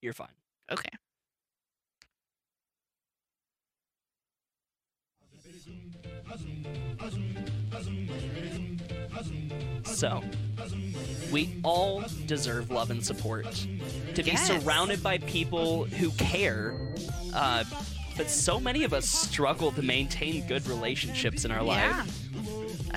You're fine. Okay. So, we all deserve love and support. To be Yes. surrounded by people who care. Uh, but so many of us struggle to maintain good relationships in our Yeah. life.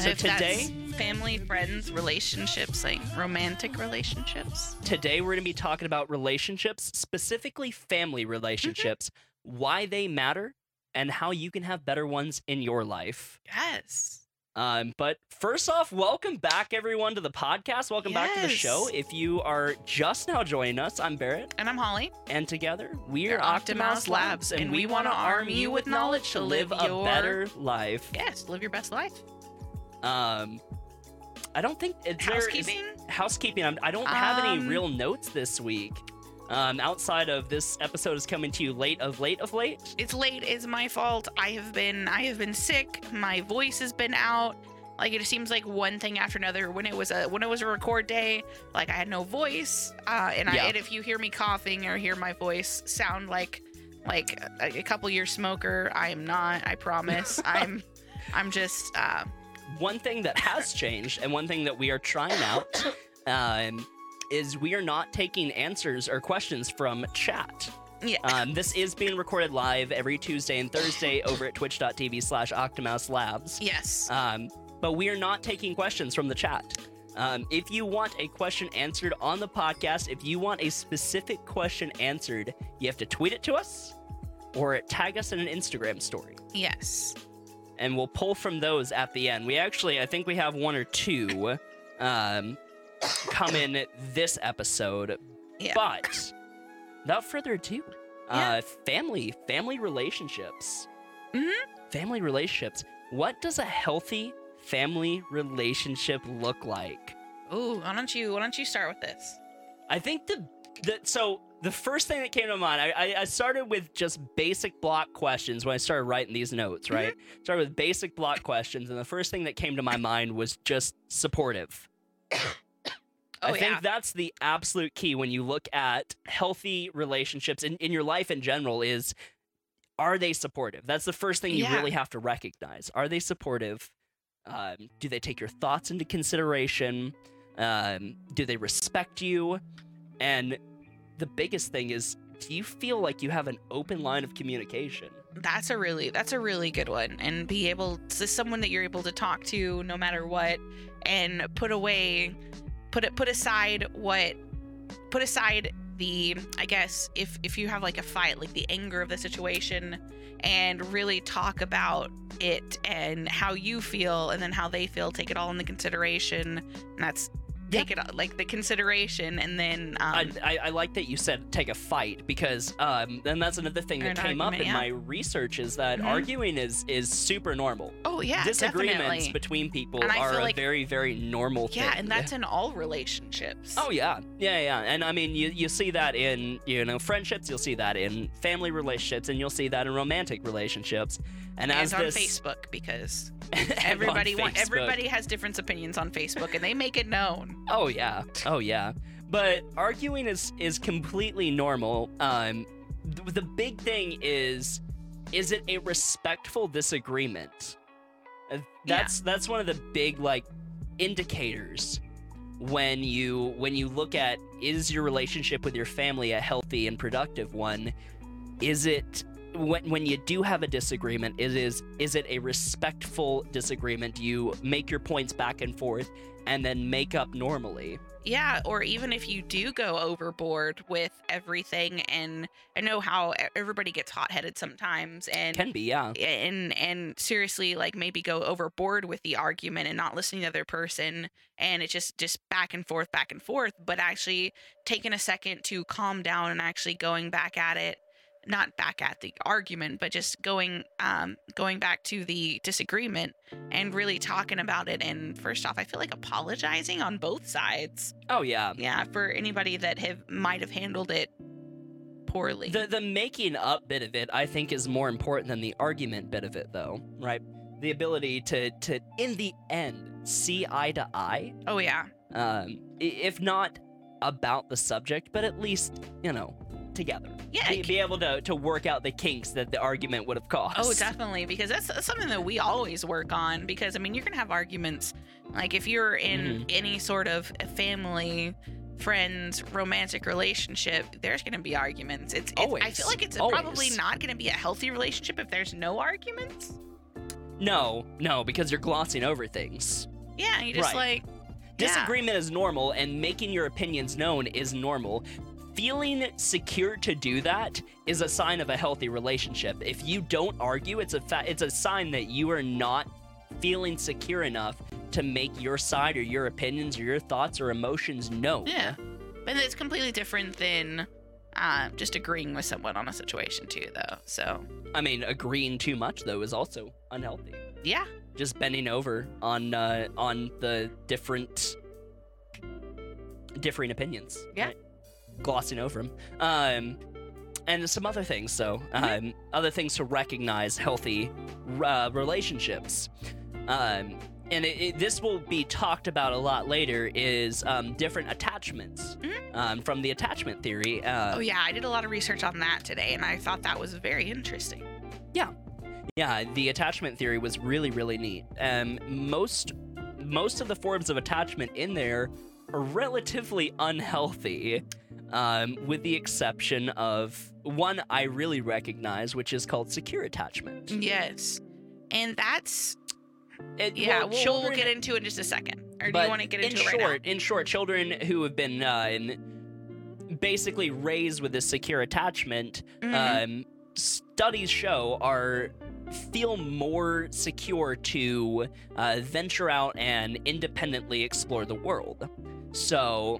So if today- family, friends, relationships, like romantic relationships. Today, we're going to be talking about relationships, specifically family relationships, why they matter, and how you can have better ones in your life. Yes. Um, but first off, welcome back, everyone, to the podcast. Welcome back to the show. If you are just now joining us, I'm Barrett, And I'm Holly. and together we're We're Optimus Optimus Labs, Labs, and, and we we want to arm you with knowledge to live a your- better life. Yes, live your best life. Um, I don't think is there- is- Housekeeping? housekeeping. I'm, I don't have any Um, real notes this week. Um, outside of this episode is coming to you late of late of late. It's late. It's my fault. I have been I have been sick. My voice has been out. Like it seems like one thing after another. When it was a when it was a record day, like I had no voice. Uh, and, Yeah. I, and if you hear me coughing or hear my voice sound like like a, a couple year smoker, I am not. I promise. I'm I'm just uh, one thing that has changed and one thing that we are trying out um, is we are not taking answers or questions from chat. yeah. Um, this is being recorded live every Tuesday and Thursday over at twitch.tv slash Octomouse Labs. yes. Um, but we are not taking questions from the chat. Um, if you want a question answered on the podcast, if you want a specific question answered, you have to tweet it to us or tag us in an Instagram story yes. And we'll pull from those at the end. We actually, I think we have one or two um, come in this episode. Yeah. But without further ado, Yeah. uh, family, family relationships. Mhm. Family relationships. What does a healthy family relationship look like? Ooh, why don't you why don't you start with this? I think the the so the first thing that came to mind, I, I, started with just basic block questions when I started writing these notes, right? Started with basic block questions, and the first thing that came to my mind was just supportive. Oh I yeah. think that's the absolute key when you look at healthy relationships in, in your life in general is are they supportive? That's the first thing you Yeah. really have to recognize. Are they supportive? Um, do they take your thoughts into consideration? Um, do they respect you? And the biggest thing is, do you feel like you have an open line of communication? That's a really that's a really good one, and be able to someone that you're able to talk to no matter what, and put away, put it put aside what, put aside the I guess if if you have like a fight, like the anger of the situation, and really talk about it and how you feel, and then how they feel, take it all into consideration, and that's Yeah. take it like the consideration, and then um, I, I, I like that you said take a fight because um and that's another thing that came up in argument, my research is that Mhm. arguing is is super normal. oh yeah, Disagreements definitely. between people are feel a very very normal thing. Yeah, and that's in all relationships. Oh yeah, yeah, yeah, and I mean you you see that in you know friendships, you'll see that in family relationships, and you'll see that in romantic relationships. And, and as on this Facebook because everybody want, Facebook. everybody has different opinions on Facebook and they make it known. Oh yeah, oh yeah. But arguing is is completely normal. Um, th- the big thing is, is it a respectful disagreement? Uh, That's that's one of the big like indicators when you when you look at is your relationship with your family a healthy and productive one? Is it when when you do have a disagreement, it is is it a respectful disagreement? Do you make your points back and forth and then make up normally? Yeah, or even if you do go overboard with everything and I know how everybody gets hot-headed sometimes and Can be, yeah. and and seriously like maybe go overboard with the argument and not listening to the other person and it's just just back and forth back and forth but actually taking a second to calm down and actually going back at it not back at the argument but just going um going back to the disagreement and really talking about it and first off i feel like apologizing on both sides Oh yeah. yeah for anybody that have might have handled it poorly The the making up bit of it, I think, is more important than the argument bit of it, though. Right? The ability to to in the end see eye to eye, oh yeah um, if not about the subject, but at least you know together. Yeah, Be, be able to, to work out the kinks that the argument would have caused. Oh, definitely, because that's, that's something that we always work on. Because I mean, you're gonna have arguments. Like if you're in Mm-hmm. any sort of family, friends, romantic relationship, there's gonna be arguments. It's, it's I feel like it's probably not gonna be a healthy relationship if there's no arguments. No, no, because you're glossing over things. Yeah, you just Right. like yeah. Disagreement is normal, and making your opinions known is normal. Feeling secure to do that is a sign of a healthy relationship. If you don't argue, it's a fa- it's a sign that you are not feeling secure enough to make your side or your opinions or your thoughts or emotions known. Yeah. But it's completely different than uh, just agreeing with someone on a situation too, though. So I mean, agreeing too much though is also unhealthy. yeah, Just bending over on uh, on the different differing opinions. Yeah. right? Glossing over them. Um, and some other things. So, um, other things to recognize healthy uh, relationships. Um, and it, it, this will be talked about a lot later. Is um, different attachments Mhm. um, from the attachment theory. Uh, oh yeah, I did a lot of research on that today, and I thought that was very interesting. Yeah yeah, the attachment theory was really, really neat. Um, most most of the forms of attachment in there are relatively unhealthy, um, with the exception of one I really recognize, which is called secure attachment. Yes, and that's It- yeah. well, we'll, we'll get into it in just a second. Or do you want to get into in it right short, in short, children who have been uh, in- basically raised with this secure attachment now? Mhm. um, studies show are feel more secure to uh, venture out and independently explore the world. So,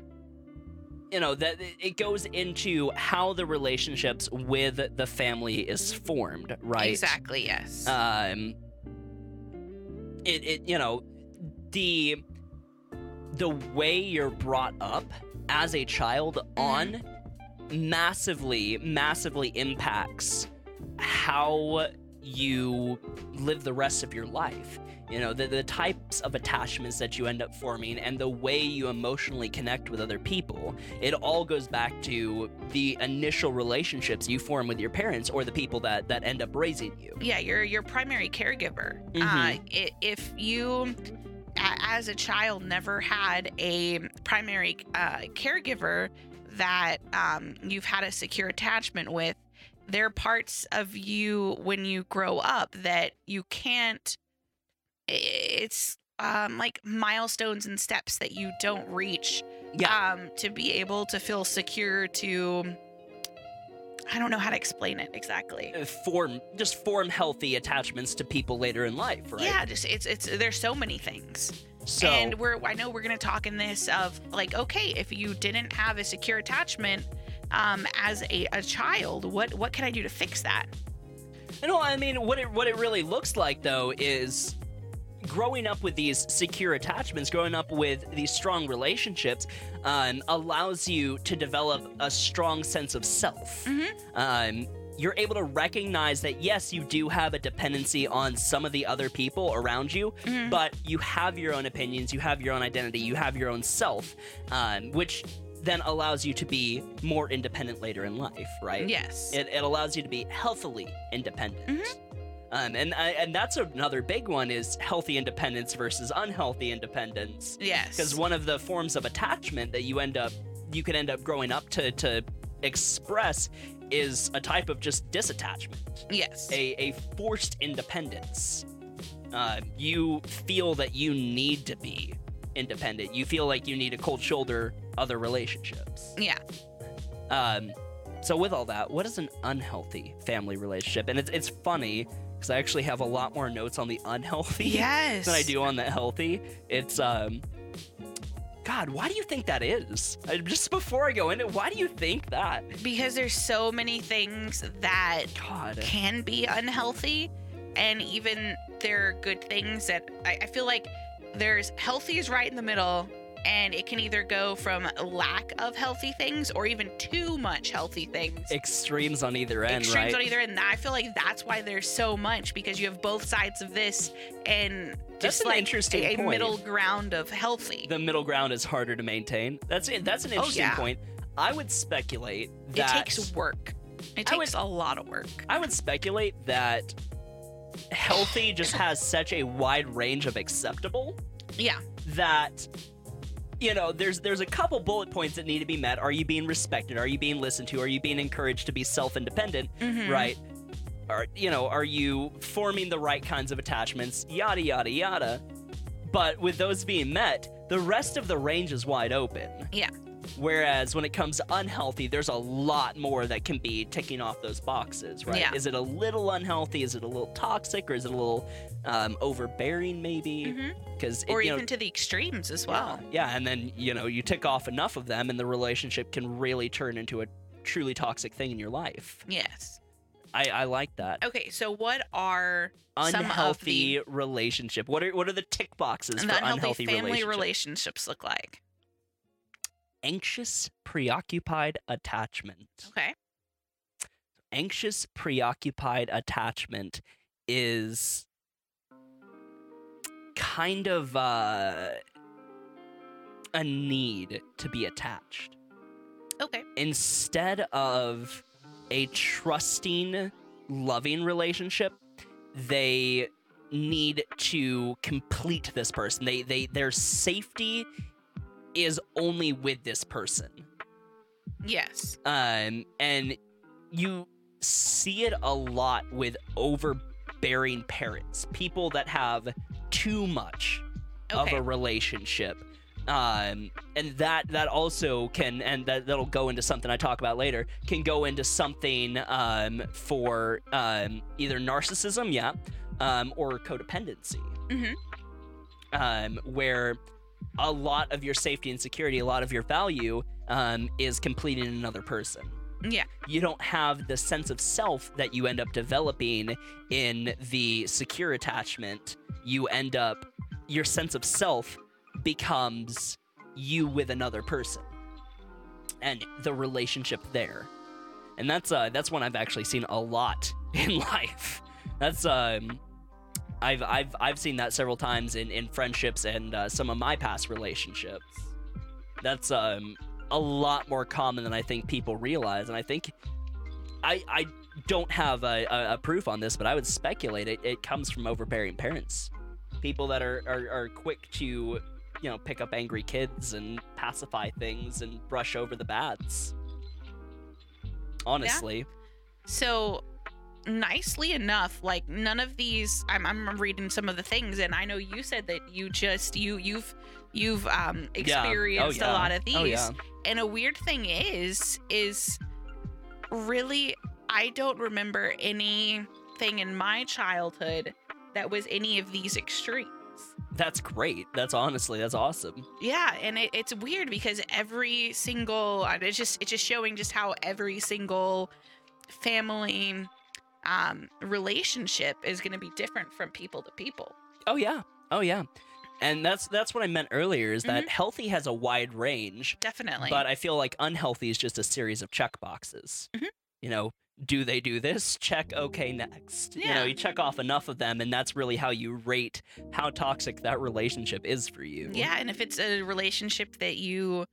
you know that it goes into how the relationships with the family is formed, right? Exactly. Yes. Um, it it you know the the way you're brought up as a child on massively massively impacts how you live the rest of your life you know the, the types of attachments that you end up forming and the way you emotionally connect with other people it all goes back to the initial relationships you form with your parents or the people that that end up raising you yeah, your your primary caregiver. Uh, Mhm. i- if you, as a child, never had a primary uh, caregiver that um, you've had a secure attachment with, there are parts of you when you grow up that you can't. It's um, like milestones and steps that you don't reach yeah um, to be able to feel secure to. I don't know how to explain it exactly. uh, form just form healthy attachments to people later in life right Yeah, just it's it's there's so many things. so and we're I know we're gonna talk in this of like, okay, if you didn't have a secure attachment um as a, a child, what what can I do to fix that? you know i mean what it what it really looks like though is growing up with these secure attachments growing up with these strong relationships um, allows you to develop a strong sense of self Mhm. um, you're able to recognize that yes you do have a dependency on some of the other people around you Mhm. but you have your own opinions, you have your own identity, you have your own self, um, which then allows you to be more independent later in life, right? Yes. It, it allows you to be healthily independent. Mhm. Um, and I- and that's another big one is healthy independence versus unhealthy independence. yes. Because one of the forms of attachment that you end up you could end up growing up to to express is a type of just disattachment yes. a, a forced independence. Uh, you feel that you need to be independent. You feel like you need to cold shoulder other relationships. yeah. Um, so with all that, what is an unhealthy family relationship? And it's it's funny because I actually have a lot more notes on the unhealthy Yes. than I do on the healthy. It's um. God, why do you think that is? Just before I go into, why do you think that? Because there's so many things that God. can be unhealthy and even there are good things that I, I feel like there's healthy is right in the middle and it can either go from lack of healthy things or even too much healthy things Extremes on either end, extremes right? on either end i feel like that's why there's so much because you have both sides of this and That's just an like interesting a, a middle ground of healthy the middle ground is harder to maintain. That's it. That's an interesting Oh, interesting yeah. point. I would speculate that It takes work. It takes would- a lot of work. I would speculate that healthy just has such a wide range of acceptable Yeah. that you know there's there's a couple bullet points that need to be met. Are you being respected? Are you being listened to? Are you being encouraged to be self-independent? Mhm. right? Are you know are you forming the right kinds of attachments? Yada yada yada. But with those being met the rest of the range is wide open. Yeah. Whereas when it comes to unhealthy there's a lot more that can be ticking off those boxes right Yeah. is it a little unhealthy is it a little toxic or is it a little um, overbearing maybe because Or you know, even to the extremes as well. yeah, and then you know you tick off enough of them, and the relationship can really turn into a truly toxic thing in your life. Yes. I, I like that Okay, so what are unhealthy the, relationship. What are what are the tick boxes for unhealthy unhealthy family relationship? relationships look like? Anxious, preoccupied attachment. Okay. Anxious, preoccupied attachment is kind of uh, a need to be attached. Okay. instead of a trusting, loving relationship, they need to complete this person. They they their safety is only with this person. Yes. Um and you see it a lot with overbearing parents, people that have too much Okay. of a relationship um and that that also can and that that'll go into something i talk about later can go into something um for um either narcissism yeah um or codependency Mhm. um where a lot of your safety and security a lot of your value um is completing another person Yeah. you don't have the sense of self that you end up developing in the secure attachment. You end up, your sense of self becomes you with another person and the relationship there. And that's uh that's one I've actually seen a lot in life. That's um I've I've I've seen that several times in in friendships and uh, some of my past relationships. That's um a lot more common than I think people realize, and I think I I don't have a, a, a proof on this, but I would speculate it, it comes from overbearing parents, people that are, are are quick to you know pick up angry kids and pacify things and brush over the bads. Honestly, So nicely enough, like none of these I'm I'm reading some of the things and I know you said that you just you you've you've um Yeah. Oh, experienced yeah. a lot of these. oh yeah, And a weird thing is is really I don't remember anything in my childhood that was any of these extremes. that's great. That's honestly that's awesome. Yeah, and it, it's weird because every single uh, it's just it's just showing just how every single family um relationship is going to be different from people to people. Oh yeah, oh yeah, and that's that's what I meant earlier is that Mhm. healthy has a wide range. Definitely. But I feel like unhealthy is just a series of check boxes. Mhm. You know, do they do this? Check okay next. You know, Yeah. you check off enough of them and that's really how you rate how toxic that relationship is for you. yeah, and if it's a relationship that you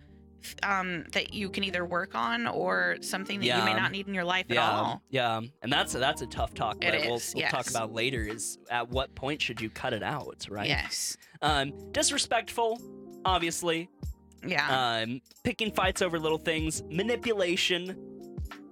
um that you can either work on or something that you may not need in your life Yeah, at all. yeah, and that's a, that's a tough talk. That we'll, we'll talk about later. Is at what point should you cut it out, right? Yes. Um, disrespectful, obviously. Yeah. Um, picking fights over little things, manipulation.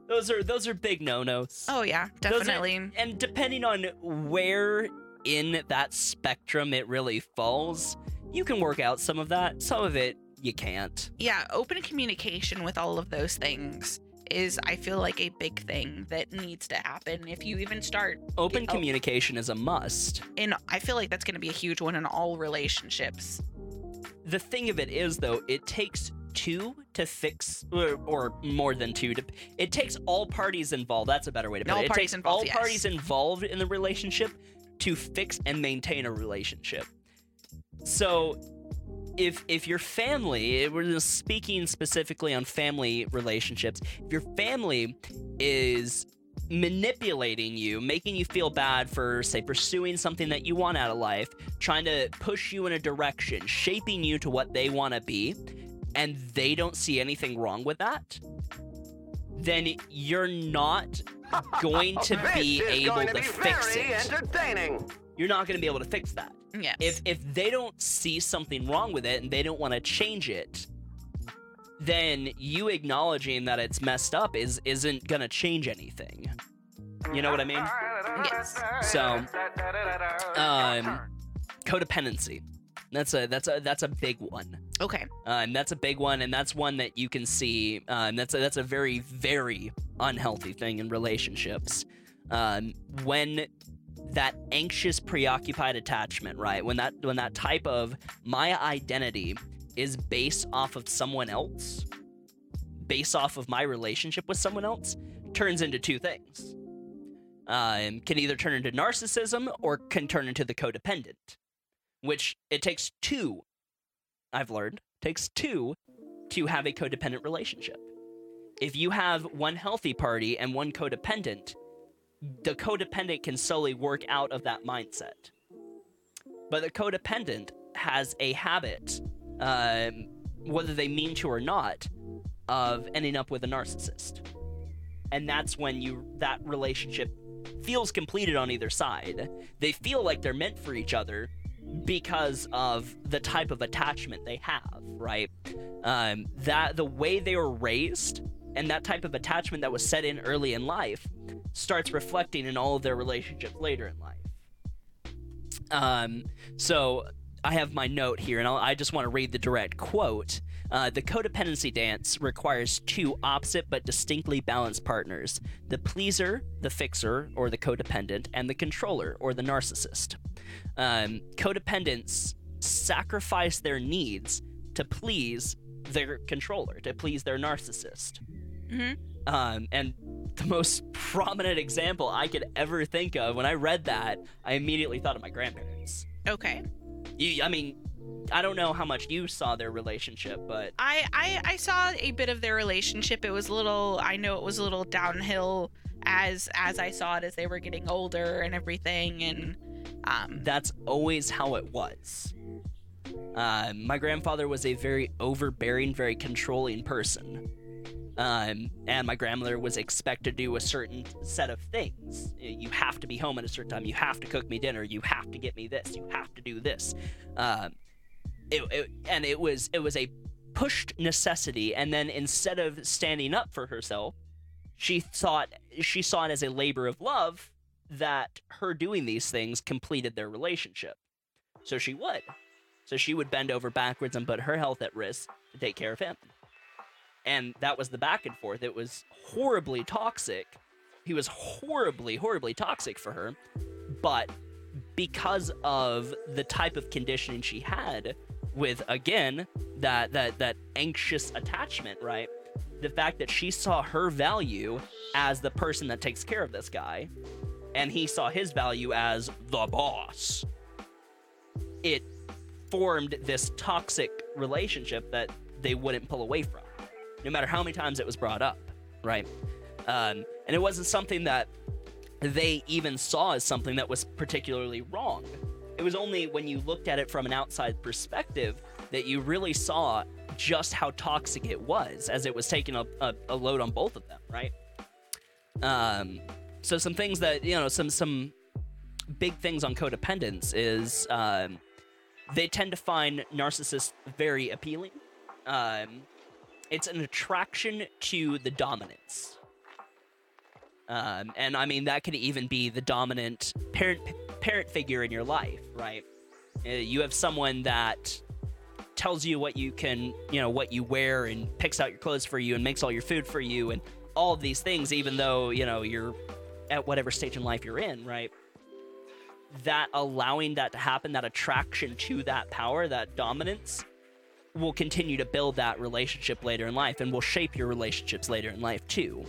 Those are those are big no-nos. oh yeah, those are- definitely. and depending on where in that spectrum it really falls, you can work out some of that. Some of it you can't. yeah, open communication with all of those things is I feel like a big thing that needs to happen. If you even start Open Yeah, oh. communication is a must. And I feel like that's going to be a huge one in all relationships. The thing of it is though, it takes two to fix or, or more than two to it takes all parties involved. That's a better way to put All it. It parties takes involved, all yes. parties involved in the relationship to fix and maintain a relationship. So if if your family, we're just speaking specifically on family relationships, if your family is manipulating you, making you feel bad for say pursuing something that you want out of life, trying to push you in a direction, shaping you to what they want to be, and they don't see anything wrong with that, then you're not going to be able to, to be fix it. You're not going to be able to fix that. Yes. If if they don't see something wrong with it and they don't want to change it, then you acknowledging that it's messed up is isn't going to change anything. You know what I mean? Yes. So, um, codependency. That's a that's a that's a big one. okay. Uh, and that's a big one, and that's one that you can see. Uh, and that's a, that's a very very unhealthy thing in relationships. Um, when that anxious, preoccupied attachment, right? When that when that type of my identity is based off of someone else, based off of my relationship with someone else, turns into two things. Um, can either turn into narcissism or can turn into the codependent, which it takes two I've learned takes two to have a codependent relationship. If you have one healthy party and one codependent, the codependent can slowly work out of that mindset. But the codependent has a habit, um, whether they mean to or not, of ending up with a narcissist. And that's when you that relationship feels completed on either side. They feel like they're meant for each other, because of the type of attachment they have, right? Um, that the way they were raised and that type of attachment that was set in early in life starts reflecting in all of their relationships later in life. Um, so I have my note here, and I'll, I just want to read the direct quote. Uh, the codependency dance requires two opposite but distinctly balanced partners the pleaser, the fixer, or the codependent, and the controller, or the narcissist. Um, codependents sacrifice their needs to please their controller, to please their narcissist. Hmm Um, and the most prominent example I could ever think of when I read that, I immediately thought of my grandparents. Okay. You, I mean, I don't know how much you saw their relationship, but I, I I saw a bit of their relationship. It was a little. I know it was a little downhill as as I saw it as they were getting older and everything. And um, that's always how it was. Um, my grandfather was a very overbearing, very controlling person. Um, and my grandmother was expected to do a certain set of things. You have to be home at a certain time. You have to cook me dinner. You have to get me this. You have to do this. Um, it, it, and it was it was a pushed necessity. And then instead of standing up for herself, she thought she saw it as a labor of love that her doing these things completed their relationship. So she would. So she would bend over backwards and put her health at risk to take care of him. And that was the back and forth. It was horribly toxic. He was horribly, horribly toxic for her. But because of the type of conditioning she had with again that that that anxious attachment, right? The fact that she saw her value as the person that takes care of this guy and he saw his value as the boss. It formed this toxic relationship that they wouldn't pull away from, no matter how many times it was brought up, right? Um, and it wasn't something that they even saw as something that was particularly wrong. It was only when you looked at it from an outside perspective that you really saw just how toxic it was, as it was taking a, a, a load on both of them, right? Um, so some things that you know, some some big things on codependence is um, they tend to find narcissists very appealing. Um, it's an attraction to the dominance. Um, and I mean that could even be the dominant parent parent figure in your life, right? Uh, you have someone that tells you what you can, you know, what you wear and picks out your clothes for you and makes all your food for you and all of these things, even though you know you're at whatever stage in life you're in, right? That allowing that to happen, that attraction to that power, that dominance, will continue to build that relationship later in life and will shape your relationships later in life too.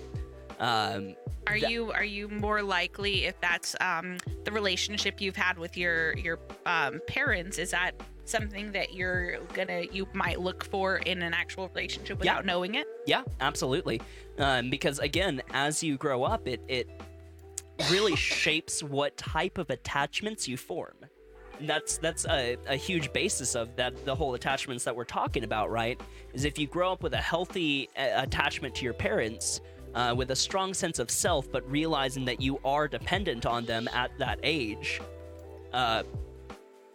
Um, Are you are you more likely if that's um, the relationship you've had with your your um, parents? Is that something that you're gonna you might look for in an actual relationship Yeah. without knowing it? Yeah, absolutely. Um, because again, as you grow up, it it really shapes what type of attachments you form. That's that's a, a huge basis of that the whole attachments that we're talking about, right? Is if you grow up with a healthy uh, attachment to your parents, uh, with a strong sense of self, but realizing that you are dependent on them at that age, uh,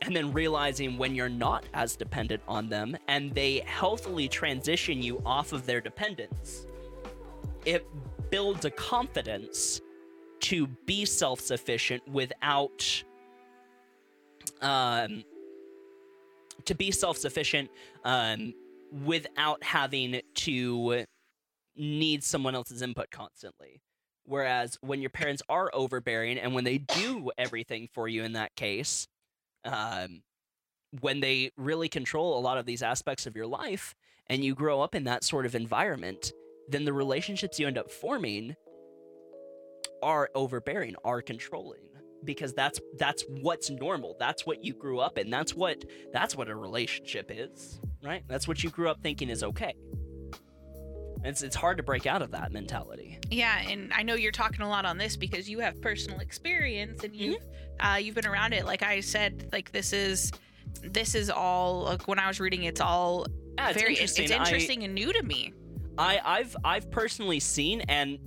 and then realizing when you're not as dependent on them, and they healthily transition you off of their dependence, it builds a confidence to be self-sufficient without um to be self-sufficient um without having to need someone else's input constantly. Whereas when your parents are overbearing and when they do everything for you in that case um when they really control a lot of these aspects of your life and you grow up in that sort of environment then the relationships you end up forming are overbearing, are controlling because that's that's what's normal. That's what you grew up in. That's what that's what a relationship is, right? That's what you grew up thinking is okay. It's it's hard to break out of that mentality. Yeah, and I know you're talking a lot on this because you have personal experience and you've uh, you've been around it. Like I said, like this is this is all like when I was reading, it's all Yeah, it's very interesting. it's I- interesting and new to me. I, I've I've personally seen and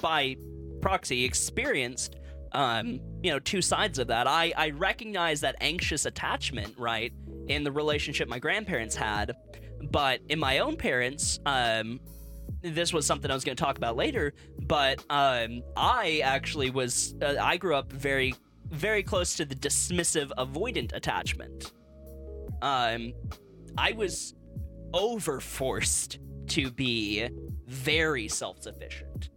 by proxy experienced um, you know, two sides of that. I, I recognize that anxious attachment, right, in the relationship my grandparents had, but in my own parents, um, this was something I was going to talk about later, but um, I actually was, uh, I grew up very, very close to the dismissive avoidant attachment. Um, I was overforced to be very self sufficient.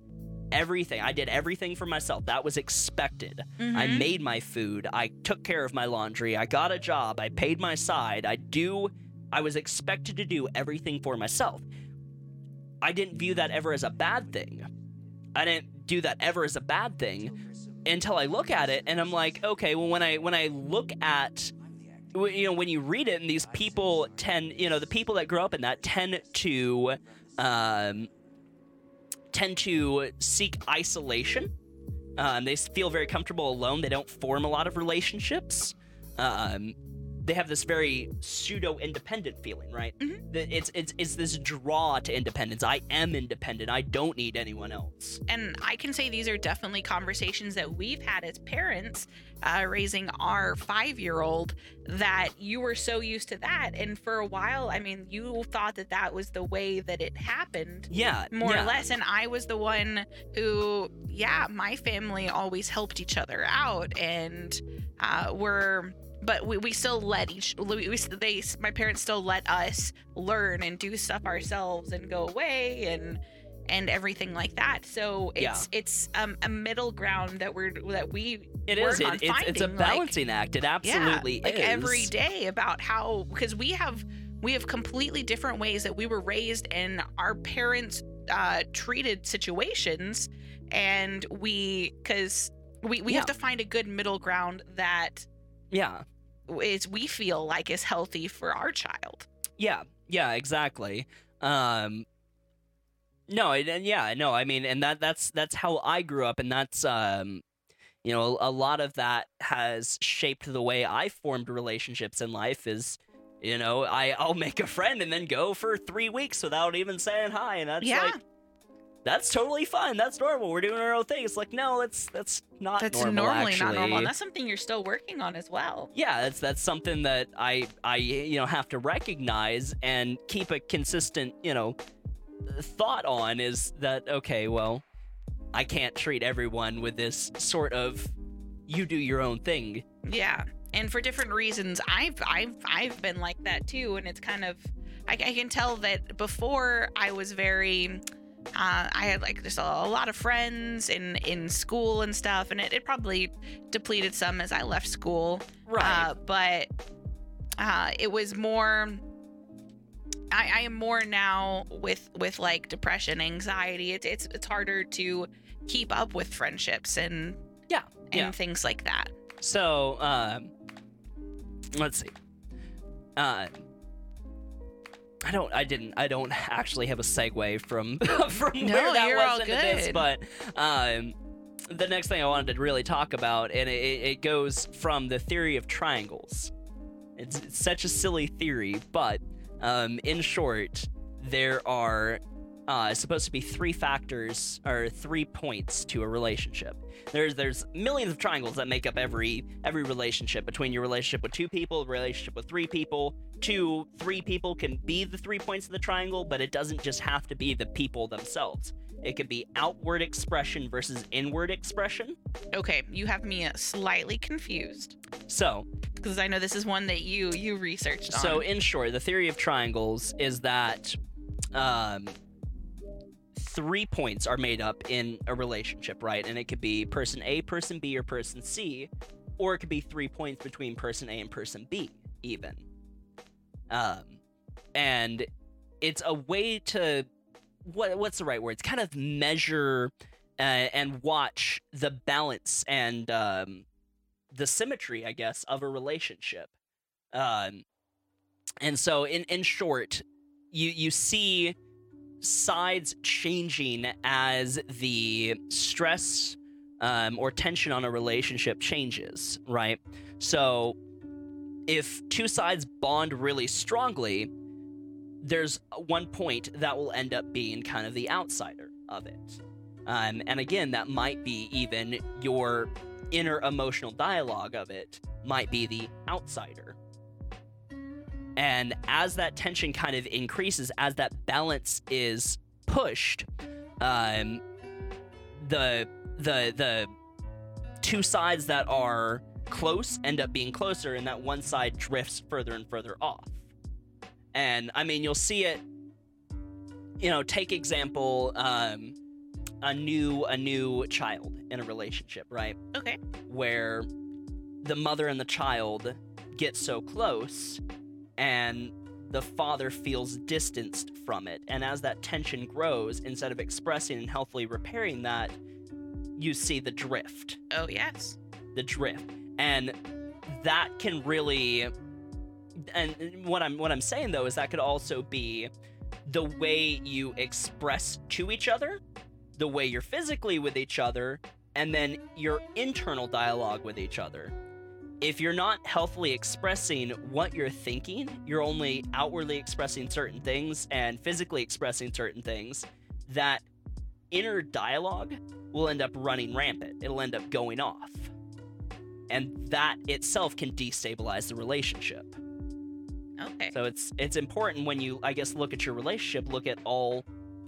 Everything. I did everything for myself. That was expected. I Mhm. made my food. I took care of my laundry. I got a job. I paid my side. I do. I was expected to do everything for myself. I didn't view that ever as a bad thing. I didn't do that ever as a bad thing until I look at it and I'm like, okay, well when I when I look at you know when you read it and these people tend you know the people that grow up in that tend to um, tend to seek isolation um, they feel very comfortable alone. They don't form a lot of relationships um, they have this very pseudo independent feeling right Mhm. It's, it's it's this draw to independence i am independent i don't need anyone else and I can say these are definitely conversations that we've had as parents uh, raising our five year old that you were so used to that. And for a while, I mean, you thought that that was the way that it happened. yeah More yeah. or less. And I was the one who, yeah, my family always helped each other out. And uh, we're, but we, we still let each, we, we, they, my parents still let us learn and do stuff ourselves and go away and, and everything like that. So Yeah. it's it's um, a middle ground that we're that we It is. It, it's, it's a finding, like- balancing act. It absolutely yeah, like is. every day about how because we have we have completely different ways that we were raised and our parents uh, treated situations, and we because we we have to find a good middle ground that Yeah. is we feel like is healthy for our child. Yeah. Yeah. Exactly. Um. No. And, yeah. No. I mean, and that that's that's how I grew up, and that's um. You know, a, a lot of that has shaped the way I formed relationships in life. Is you know, I I'll make a friend and then go for three weeks without even saying hi, and that's Yeah. like. That's totally fine. That's normal. We're doing our own thing. It's like no, that's that's not That's normal. That's normally not normal. And that's something you're still working on as well. yeah that's that's something that i i you know have to recognize and keep a consistent you know thought on is that okay well i can't treat everyone with this sort of you do your own thing Yeah, and for different reasons, I've I've I've been like that too, and it's kind of I, I can tell that before I was very. Uh, I had like just a, a lot of friends in in school and stuff, and it, it probably depleted some as I left school. Uh, but uh, it was more. I, I am more now with with like depression, anxiety. It's it's it's harder to keep up with friendships and Yeah, and yeah. things like that. so um let's see uh I don't. I didn't. I don't actually have a segue from from No, where that was into this, but um, the next thing I wanted to really talk about, and it, it goes from the theory of triangles. It's, it's such a silly theory, but um, in short, there are uh, supposed to be three factors or three points to a relationship. There's there's millions of triangles that make up every every relationship between your relationship with two people, relationship with three people. Two, three people can be the three points of the triangle, but it doesn't just have to be the people themselves. It could be outward expression versus inward expression. Okay, you have me slightly confused So, because I know this is one that you you researched on. So, in short, the theory of triangles is that um, three points are made up in a relationship, right? And it could be person A, person B, or person C, or it could be three points between person A and person B, even. Um, and it's a way to what what's the right word? It's kind of measure uh, and watch the balance and um, the symmetry, I guess, of a relationship. Um, and so, in in short, you you see sides changing as the stress um, or tension on a relationship changes, right? So, if two sides bond really strongly, there's one point that will end up being kind of the outsider of it. Um, and again, that might be even your inner emotional dialogue of it might be the outsider. And as that tension kind of increases, as that balance is pushed, um, the the the two sides that are close end up being closer, and that one side drifts further and further off. And I mean, you'll see it. You know, take example, um, a new a new child in a relationship, right? okay, where the mother and the child get so close and the father feels distanced from it. And as that tension grows, instead of expressing and healthily repairing that, you see the drift. oh yes, The drift. And that can really and what I'm what I'm saying though is that could also be the way you express to each other, the way you're physically with each other, and then your internal dialogue with each other. If you're not healthily expressing what you're thinking, you're only outwardly expressing certain things and physically expressing certain things, that inner dialogue will end up running rampant. It'll end up going off. And that itself can destabilize the relationship. okay, So it's it's important when you I guess look at your relationship, look at all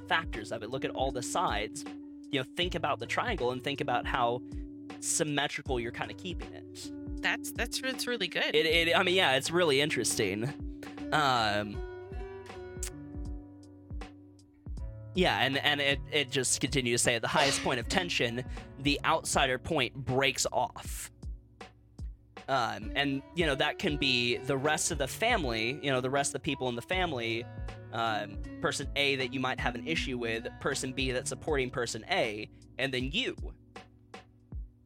factors of it, look at all the sides. You know, think about the triangle and think about how symmetrical you're kind of keeping it. That's that's that's really good. It, it I mean, yeah, it's really interesting. Um Yeah, and, and it, it just continues to say at the highest point of tension, the outsider point breaks off. Um, and you know that can be the rest of the family you know the rest of the people in the family um, person a that you might have an issue with person b that's supporting person a and then you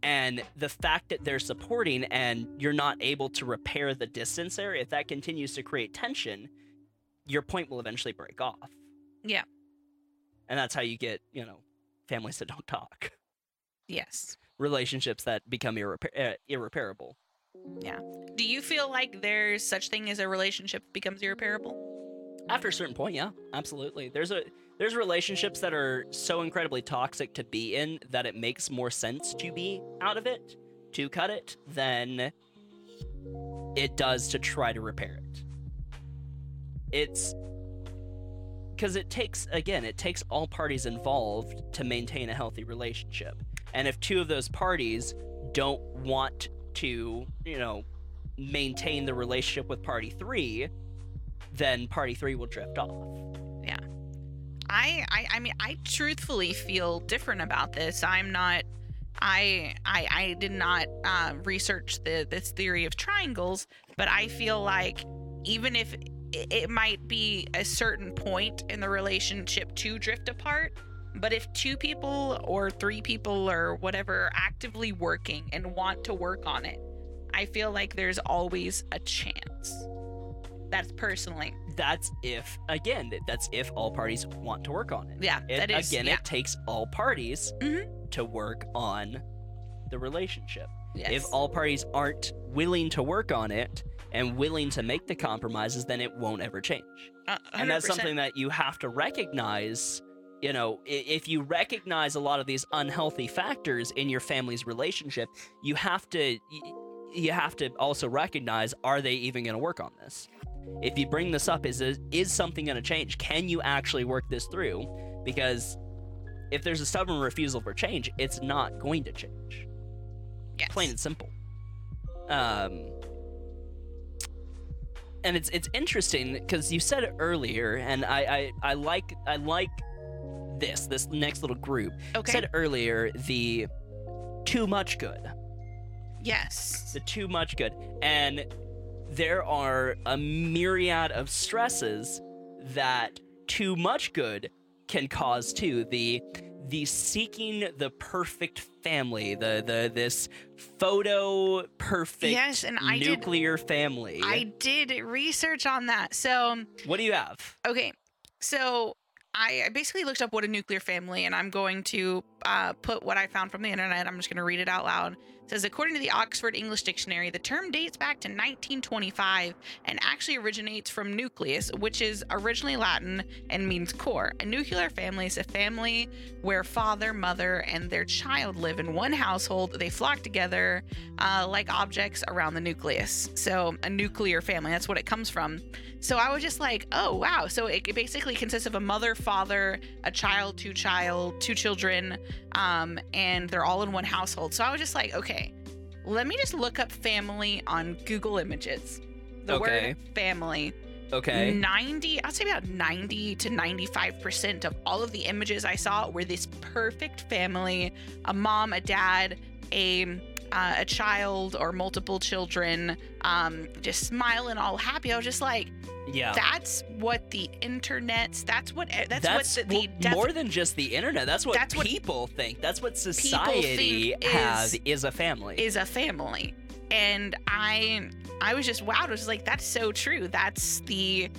and the fact that they're supporting and you're not able to repair the distance there if that continues to create tension your point will eventually break off Yeah. and that's how you get you know families that don't talk yes. relationships that become irrepa- uh, irreparable Yeah. Do you feel like there's such thing as a relationship becomes irreparable? after a certain point yeah absolutely there's a there's relationships that are so incredibly toxic to be in that it makes more sense to be out of it to cut it than it does to try to repair it. It's because it takes again it takes all parties involved to maintain a healthy relationship. And if two of those parties don't want to you know maintain the relationship with party three then party three will drift off I, I I mean I truthfully feel different about this. I'm not I I I did not uh, research the this theory of triangles, but I feel like even if it, might be a certain point in the relationship to drift apart, but if two people or three people or whatever are actively working and want to work on it, I feel like there's always a chance. That's personally. That's if again, that's if all parties want to work on it. Yeah, It- that is. again, yeah. it takes all parties Mhm. to work on the relationship. yes. If all parties aren't willing to work on it and willing to make the compromises, then it won't ever change. Uh, And that's something that you have to recognize. You know, if you recognize a lot of these unhealthy factors in your family's relationship, you have to you have to also recognize are they even going to work on this? If you bring this up, is is something going to change? Can you actually work this through? Because if there's a stubborn refusal for change, it's not going to change Yes. plain and simple. Um, and it's it's interesting because you said it earlier, and I, I I like I like this this next little group Okay. said earlier the too much good yes. the too much good and there are a myriad of stresses that too much good can cause too the the seeking the perfect family the the this photo perfect Yes, and I did- nuclear family I did research on that. So, what do you have okay. So, I I basically looked up what a nuclear family, and I'm going to uh, put what I found from the internet. I'm just going to read it out loud. Says, according to the Oxford English Dictionary, the term dates back to 1925 and actually originates from nucleus, which is originally Latin and means core. A nuclear family is a family where father, mother, and their child live in one household. They flock together uh, like objects around the nucleus. So, a nuclear family, that's what it comes from. So, I was just like, oh, wow. So, it it basically consists of a mother, father, a child, two child, two children, um, and they're all in one household. So, I was just like, okay, let me just look up family on Google Images. The Okay. word family okay 90 i'd say about 90 to 95% of all of the images i saw were this perfect family a mom a dad a uh, a child or multiple children um, just smiling all happy. I was just like yeah. that's what the internet's that's what that's, that's what the, the def- more than just the internet. That's what That's what people think. That's what society has is- is a family. is a family. And i i was just wowed i was like that's so true. That's the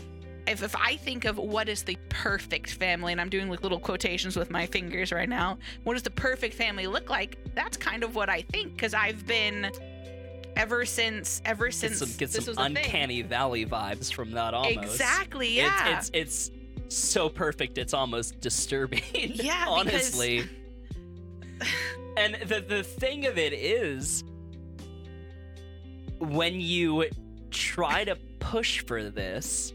if, if i think of what is the perfect family and i'm doing like little quotations with my fingers right now what does the perfect family look like? That's kind of what i think because i've been ever since ever get since some, get this some was a thing. uncanny valley vibes from that almost. Exactly yeah. it's, it's it's so perfect it's almost disturbing Yeah, because- honestly and the the thing of it is when you try to push for this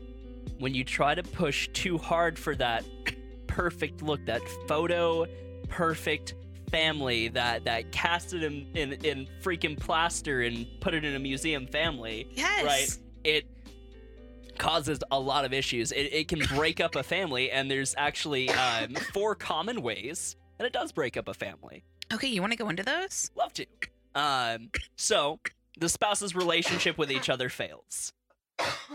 when you try to push too hard for that perfect look that photo perfect family that that cast it in, in in freaking plaster and put it in a museum family yes. right? It causes a lot of issues. It, it can break up a family and there's actually um, four common ways that it does break up a family. Okay you want to go into those? Love to. Um, so the spouse's relationship with each other fails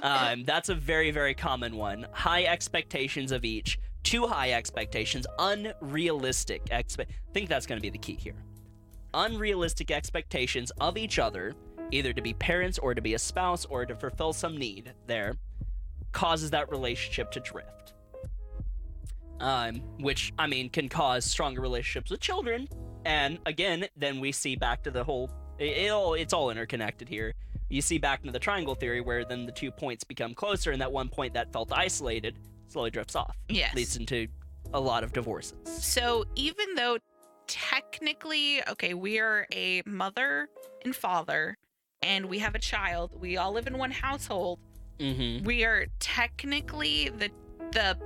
um, that's a very very common one. High expectations of each. Too high expectations. Unrealistic expe- i think that's going to be the key here. Unrealistic expectations of each other either to be parents or to be a spouse or to fulfill some need there causes that relationship to drift. Um, which i mean can cause stronger relationships with children. And again then we see back to the whole it, it all it's all interconnected here you see back into the triangle theory where then the two points become closer and that one point that felt isolated slowly drifts off yes leads into a lot of divorces So even though technically, okay, we are a mother and father, and we have a child, we all live in one household. mm-hmm We are technically the the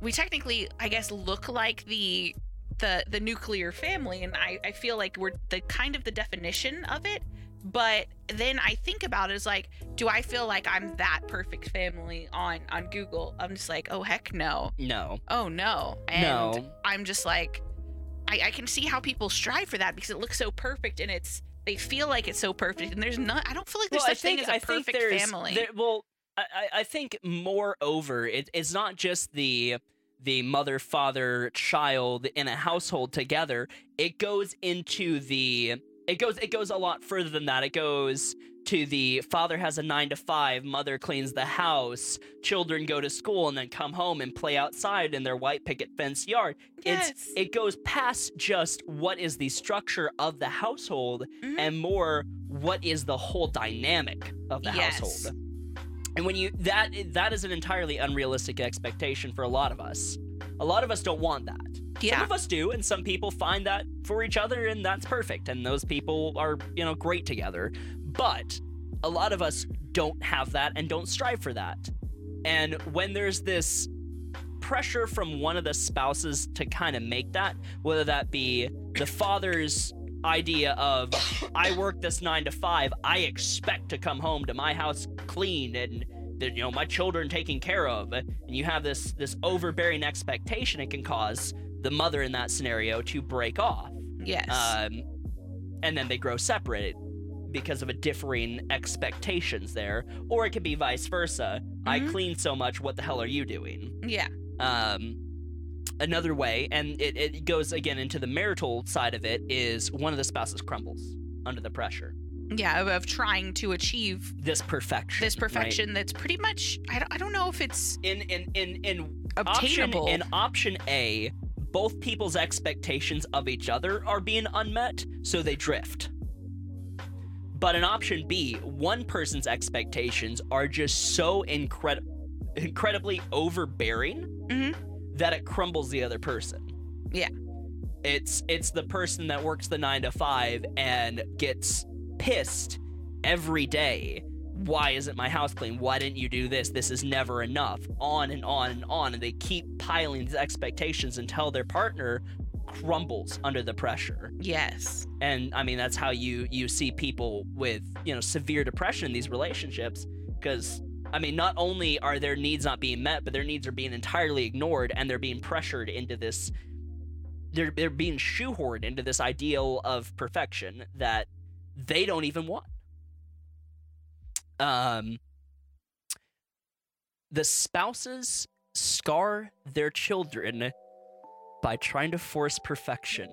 we technically, I guess, look like the the the nuclear family, and I I feel like we're the kind of the definition of it. But then I think about it as like, do I feel like I'm that perfect family on on Google? I'm just like, oh heck no, no oh no, and no I'm just like, I, I can see how people strive for that because it looks so perfect and it's they feel like it's so perfect and there's not. I don't feel like there's well, such think, thing as a I perfect family. there- well, I, I- I think moreover, it, it's not just the the mother, father, child in a household together. It goes into the it goes it goes a lot further than that. It goes to the father has a 9 to 5, mother cleans the house, children go to school and then come home and play outside in their white picket fence yard. Yes. It's it goes past just what is the structure of the household Mhm. and more what is the whole dynamic of the Yes. household. And when you that that is an entirely unrealistic expectation for a lot of us. A lot of us don't want that. Some yeah. of us do, and some people find that for each other, and that's perfect. And those people are, you know, great together. But a lot of us don't have that and don't strive for that. And when there's this pressure from one of the spouses to kind of make that, whether that be the father's idea of, I work this nine to five, I expect to come home to my house clean and you know my children taken care of and you have this this overbearing expectation it can cause the mother in that scenario to break off Yes. um, and then they grow separate because of a differing expectations there or it could be vice versa i Mhm. clean so much what the hell are you doing yeah. um, another way and it, it goes again into the marital side of it is one of the spouses crumbles under the pressure Yeah. Of, of trying to achieve this perfection this right? perfection that's pretty much I don't, I don't know if it's in in in in obtainable. Option, in option A, both people's expectations of each other are being unmet, so they drift. But in option B, one person's expectations are just so incredi- incredibly overbearing Mhm. that it crumbles the other person. Yeah. It's it's the person that works the 9 to 5 and gets pissed every day why isn't my house clean? Why didn't you do this? This is never enough. On and on and on. And they keep piling these expectations until their partner crumbles under the pressure. yes. And I mean that's how you you see people with, you know, severe depression in these relationships because I mean not only are their needs not being met, but their needs are being entirely ignored and they're being pressured into this they're they're being shoehorned into this ideal of perfection that they don't even want. Um the spouses scar their children by trying to force perfection.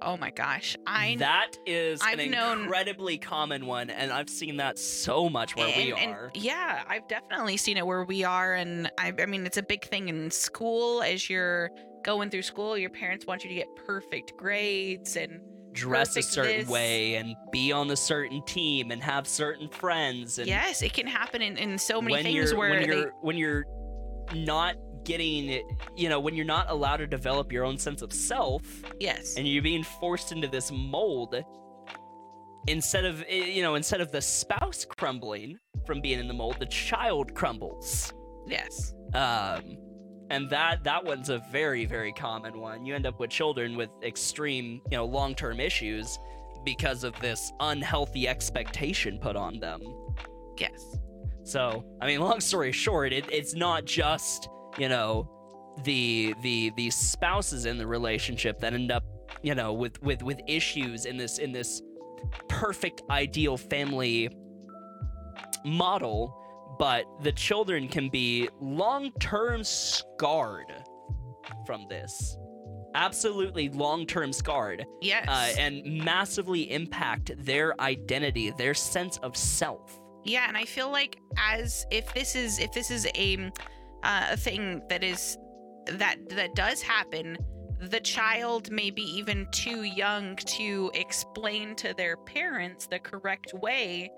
Oh my gosh. I that is I've an known- incredibly common one, and I've seen that so much where we and- and- are. yeah, I've definitely seen it where we are, and I, I mean, it's a big thing in school. As you're going through school, your parents want you to get perfect grades, and Dress a certain way and be on a certain team and have certain friends. And yes, it can happen in, in so many things where when you're when you're not getting, you know, when you're not allowed to develop your own sense of self, yes, and you're being forced into this mold instead of eh, you know instead of the spouse crumbling from being in the mold the child crumbles. Yes, um and that that one's a very very common one. You end up with children with extreme you know long-term issues because of this unhealthy expectation put on them. Yes, so i mean long story short it, it's not just you know the the the spouses in the relationship that end up you know with with with issues in this in this perfect ideal family model but the children can be long-term scarred from this. Absolutely long-term scarred. Yes. uh, and massively impact their identity their sense of self. Yeah, and I feel like as if this is if this is a uh, a thing that is that that does happen, the child may be even too young to explain to their parents the correct way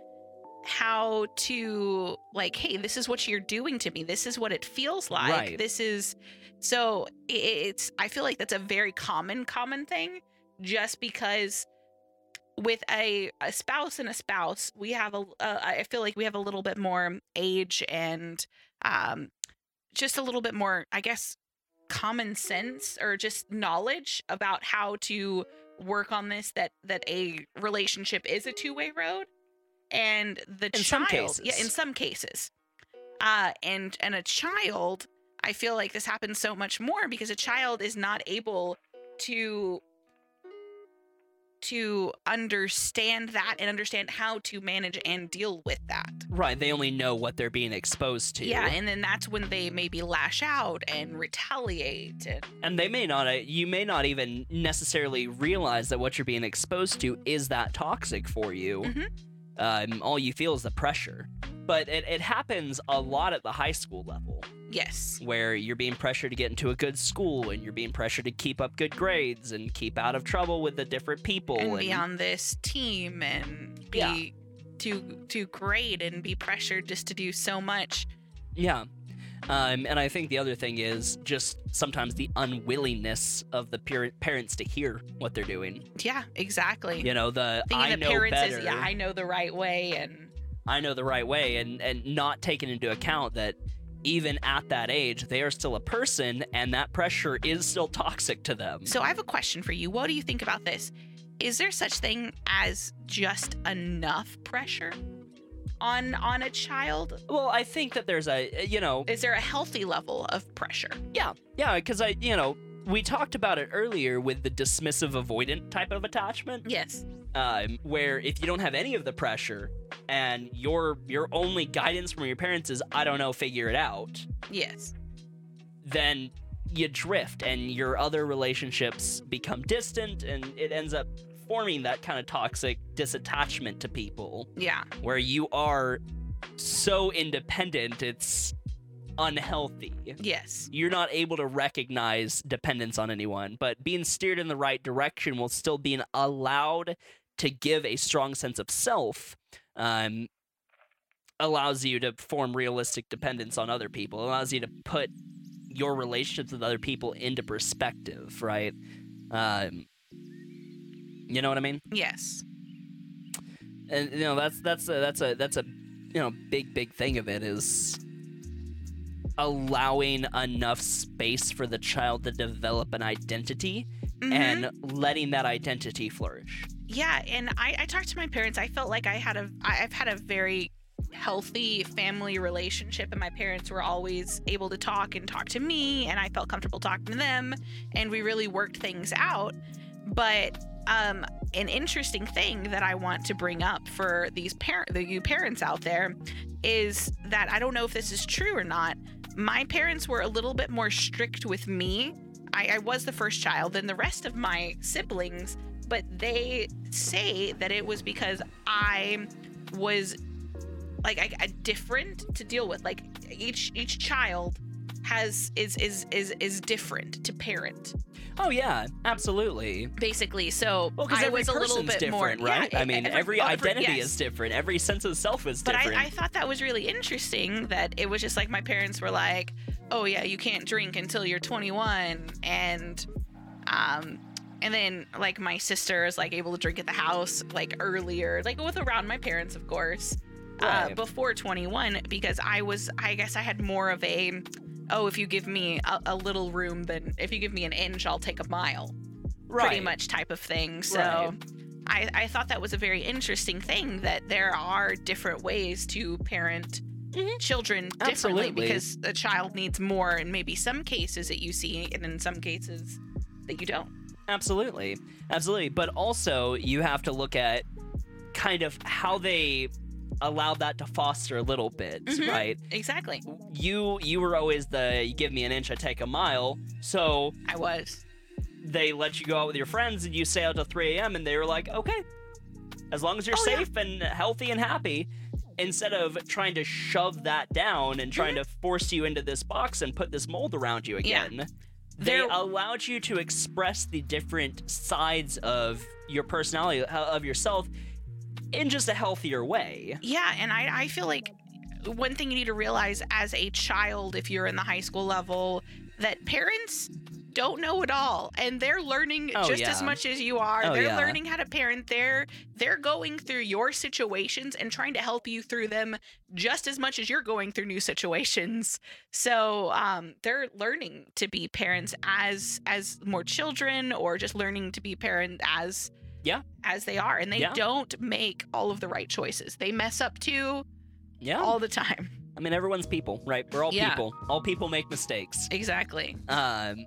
how to like hey this is what you're doing to me. This is what it feels like. Right. this is so it's i feel like that's a very common common thing just because with a, a spouse and a spouse we have a uh, i feel like we have a little bit more age and um just a little bit more i guess common sense or just knowledge about how to work on this that that a relationship is a two-way road and the In child some yeah in cases. some cases uh and and a child i feel like this happens so much more because a child is not able to to understand that and understand how to manage and deal with that. Right. They only know what they're being exposed to. Yeah, and then that's when they maybe lash out and retaliate and and they may not uh, you may not even necessarily realize that what you're being exposed to is that toxic for you Mhm. Um, all you feel is the pressure but it, it happens a lot at the high school level yes. where you're being pressured to get into a good school and you're being pressured to keep up good grades and keep out of trouble with the different people And be on this team and be Yeah. too too great and be pressured just to do so much. yeah um, and i think the other thing is just sometimes the unwillingness of the par- parents to hear what they're doing Yeah, exactly. you know the Thinking i the know parents better is yeah, I know the right way and I know the right way and and not taking into account that even at that age they are still a person and that pressure is still toxic to them. So I have a question for you. What do you think about this? Is there such thing as just enough pressure on on a child? Well, I think that there's a you know, Is there a healthy level of pressure? yeah. Yeah, cuz I you know, we talked about it earlier with the dismissive avoidant type of attachment Yes. um, where if you don't have any of the pressure and your your only guidance from your parents is I don't know, figure it out. Yes. then you drift and your other relationships become distant and it ends up forming that kind of toxic disattachment to people Yeah. where you are so independent it's unhealthy Yes. you're not able to recognize dependence on anyone but being steered in the right direction while still being allowed to give a strong sense of self um, allows you to form realistic dependence on other people allows you to put your relationships with other people into perspective right um, you know what i mean Yes. and you know that's that's a that's a that's a you know big big thing of it is allowing enough space for the child to develop an identity Mhm. and letting that identity flourish Yeah, and I, I talked to my parents. I felt like I had a I've had a very healthy family relationship and my parents were always able to talk and talk to me and I felt comfortable talking to them and we really worked things out. But um an interesting thing that I want to bring up for these parent the you parents out there is that I don't know if this is true or not. My parents were a little bit more strict with me. I, I was the first child than the rest of my siblings but they say that it was because I was like I, I different to deal with. Like each each child has is is is is different to parent. Oh yeah absolutely. Basically. So well I every was a little bit different more right? yeah, i mean every, every- identity yes. is different. Every sense of self is But different. I, I thought that was really interesting that it was just like my parents were like, oh yeah, you can't drink until you're 21, and um, and then like my sister is like able to drink at the house like earlier, like with around my parents, of course, uh, before 21 because I was, I guess I had more of a, oh, if you give me a, a little room, then if you give me an inch, I'll take a mile pretty much type of thing. So Right. I, I thought that was a very interesting thing that there are different ways to parent Mhm. children differently Absolutely. because a child needs more in maybe some cases that you see and in some cases that you don't. Absolutely. Absolutely. But also, you have to look at kind of how they allow that to foster a little bit, Mhm. right? Exactly. You you were always the you give me an inch, I take a mile. So I was. they let you go out with your friends and you stay out till 3 a.m. and they were like, okay, as long as you're Oh, yeah. safe and healthy and happy. Instead of trying to shove that down and trying to force you into this box and put this mold around you Mm-hmm. Yeah. again, they allowed you to express the different sides of your personality, uh, of yourself, in just a healthier way. Yeah, and I, I feel like one thing you need to realize as a child, if you're in the high school level, that parents don't know it all and they're learning Oh, just as much as you are. Oh, they're yeah. learning how to parent. They're they're going through your situations and trying to help you through them just as much as you're going through new situations. So um, they're learning to be parents as as more children or just learning to be parent as Yeah. as they are and they Yeah. don't make all of the right choices. They mess up too Yeah. all the time. I mean, everyone's people, right? We're all Yeah. people. All people make mistakes. Exactly. Um,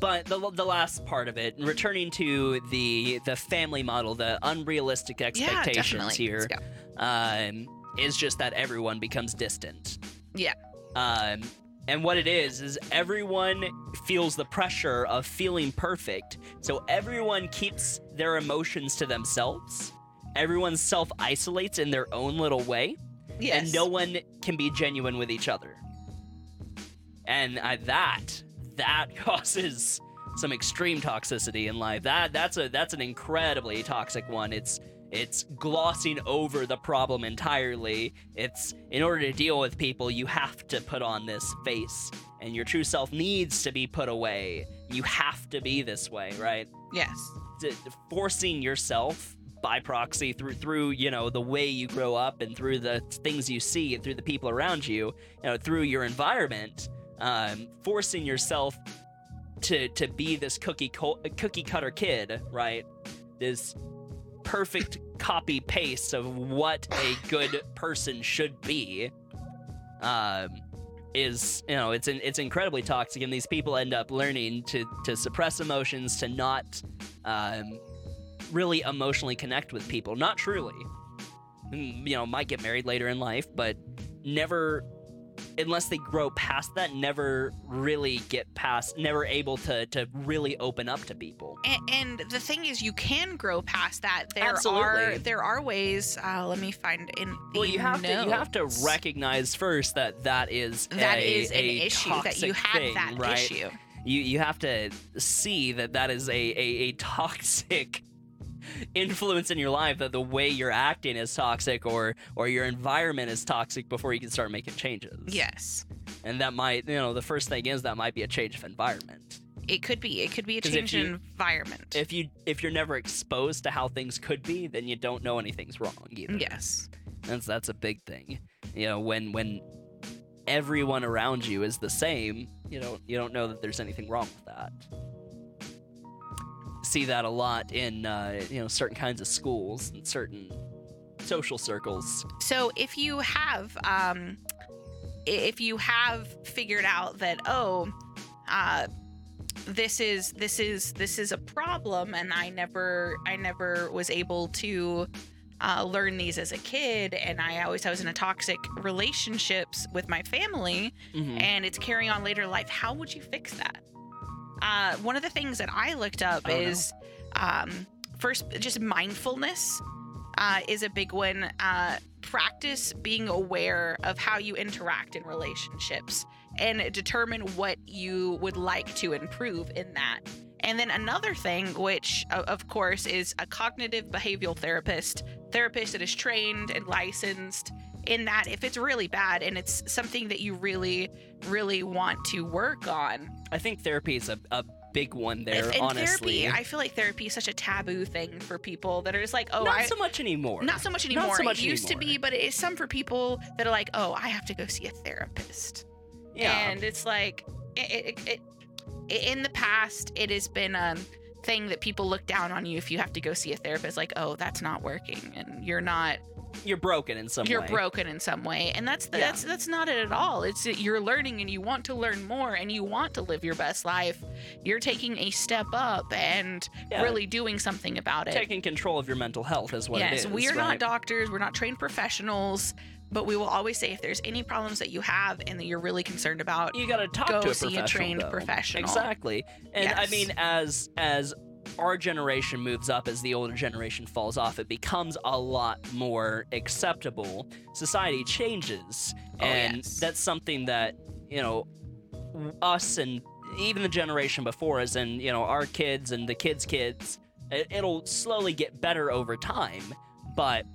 but the, the last part of it, returning to the the family model, the unrealistic expectations definitely. here, um, is just that everyone becomes distant. Yeah. Um, and what it is is everyone feels the pressure of feeling perfect, so everyone keeps their emotions to themselves. Everyone self isolates in their own little way, Yes. and no one can be genuine with each other. And uh, that that causes some extreme toxicity in life. That that's a that's an incredibly toxic one. It's it's glossing over the problem entirely. It's in order to deal with people, you have to put on this face, and your true self needs to be put away. You have to be this way, right? Yes. forcing yourself by proxy through through you know the way you grow up and through the things you see and through the people around you you know through your environment um, forcing yourself to to be this cookie co- cookie cutter kid right this perfect copy paste of what a good person should be um is you know it's in, it's incredibly toxic and these people end up learning to to suppress emotions to not um, really emotionally connect with people. Not truly. Mm, you know might get married later in life but never unless they grow past that never really get past never able to to really open up to people And, and the thing is, you can grow past that. There Absolutely. are there are ways. Uh, let me find in the well you have to you have to recognize first that that is that a, is an a issue that you have thing, that right? issue. you you have to see that that is a, a, a toxic influence in your life that the way you're acting is toxic or or your environment is toxic before you can start making changes Yes, and that might you know the first thing is that might be a change of environment it could be. It could be a change in environment. if you if you're never exposed to how things could be then you don't know anything's wrong either yes. that's that's a big thing you know when when everyone around you is the same you don't you don't know that there's anything wrong with that see that a lot in uh, you know certain kinds of schools and certain social circles So if you have um if you have figured out that oh uh this is this is this is a problem and I never I never was able to uh, learn these as a kid and I always I was in a toxic relationships with my family Mhm. and it's carrying on later in life how would you fix that uh, one of the things that i looked up know. is um, first just mindfulness uh, is a big one uh, practice being aware of how you interact in relationships and determine what you would like to improve in that and then another thing which of course is a cognitive behavioral therapist therapist that is trained and licensed in that if it's really bad and it's something that you really really want to work on. I think therapy is a, a big one there if honestly. Therapy i feel like therapy is such a taboo thing for people that are just like oh not I, so much anymore. Not so much anymore. Not anymore. So much it used to be but it is some for people that are like oh i have to go see a therapist. Yeah. And it's like it, it, it in the past it has been a thing that people look down on you if you have to go see a therapist like oh that's not working and you're not you're broken in some you're way broken in some way and that's Yeah. that's that's not it at all it's that you're learning and you want to learn more and you want to live your best life you're taking a step up and Yeah. really doing something about it taking control of your mental health is what it yes is we are not doctors we're not trained professionals but we will always say if there's any problems that you have and that you're really concerned about you gotta talk Go to a see a trained though. professional. exactly and i mean as as our generation moves up as the older generation falls off it becomes a lot more acceptable. Society changes. Oh, and yes. that's something that you know us and even the generation before us and you know our kids and the kids kids it, it'll slowly get better over time. But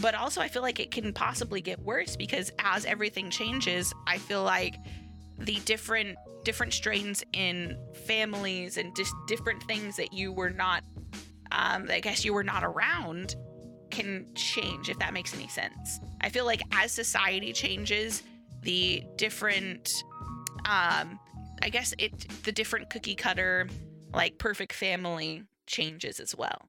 but also I feel like it can possibly get worse because as everything changes, I feel like the different different strains in families and just different things that you were not um I guess you were not around can change if that makes any sense. I feel like as society changes, the different um I guess it the different cookie cutter like perfect family changes as well.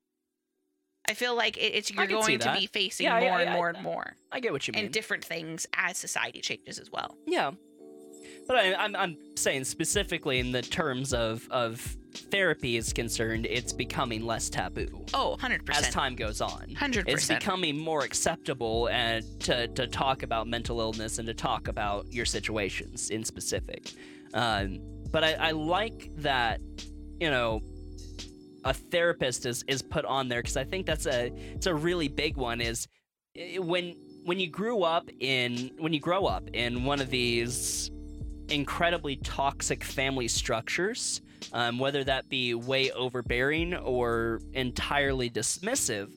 I feel like it, it's you're I can see going to be facing Yeah, more yeah, and yeah, more I- and more i get what you mean and different things as society changes as well. Yeah. But I, I'm I'm saying specifically in the terms of of therapy is concerned, it's becoming less taboo Oh, 100%. as time goes on. 100%. It's becoming more acceptable and to, to talk about mental illness and to talk about your situations in specific. Um, but I, I like that, you know, a therapist is, is put on there because I think that's a it's a really big one. Is eh, when when you grew up in when you grow up in one of these incredibly toxic family structures, um, whether that be way overbearing or entirely dismissive,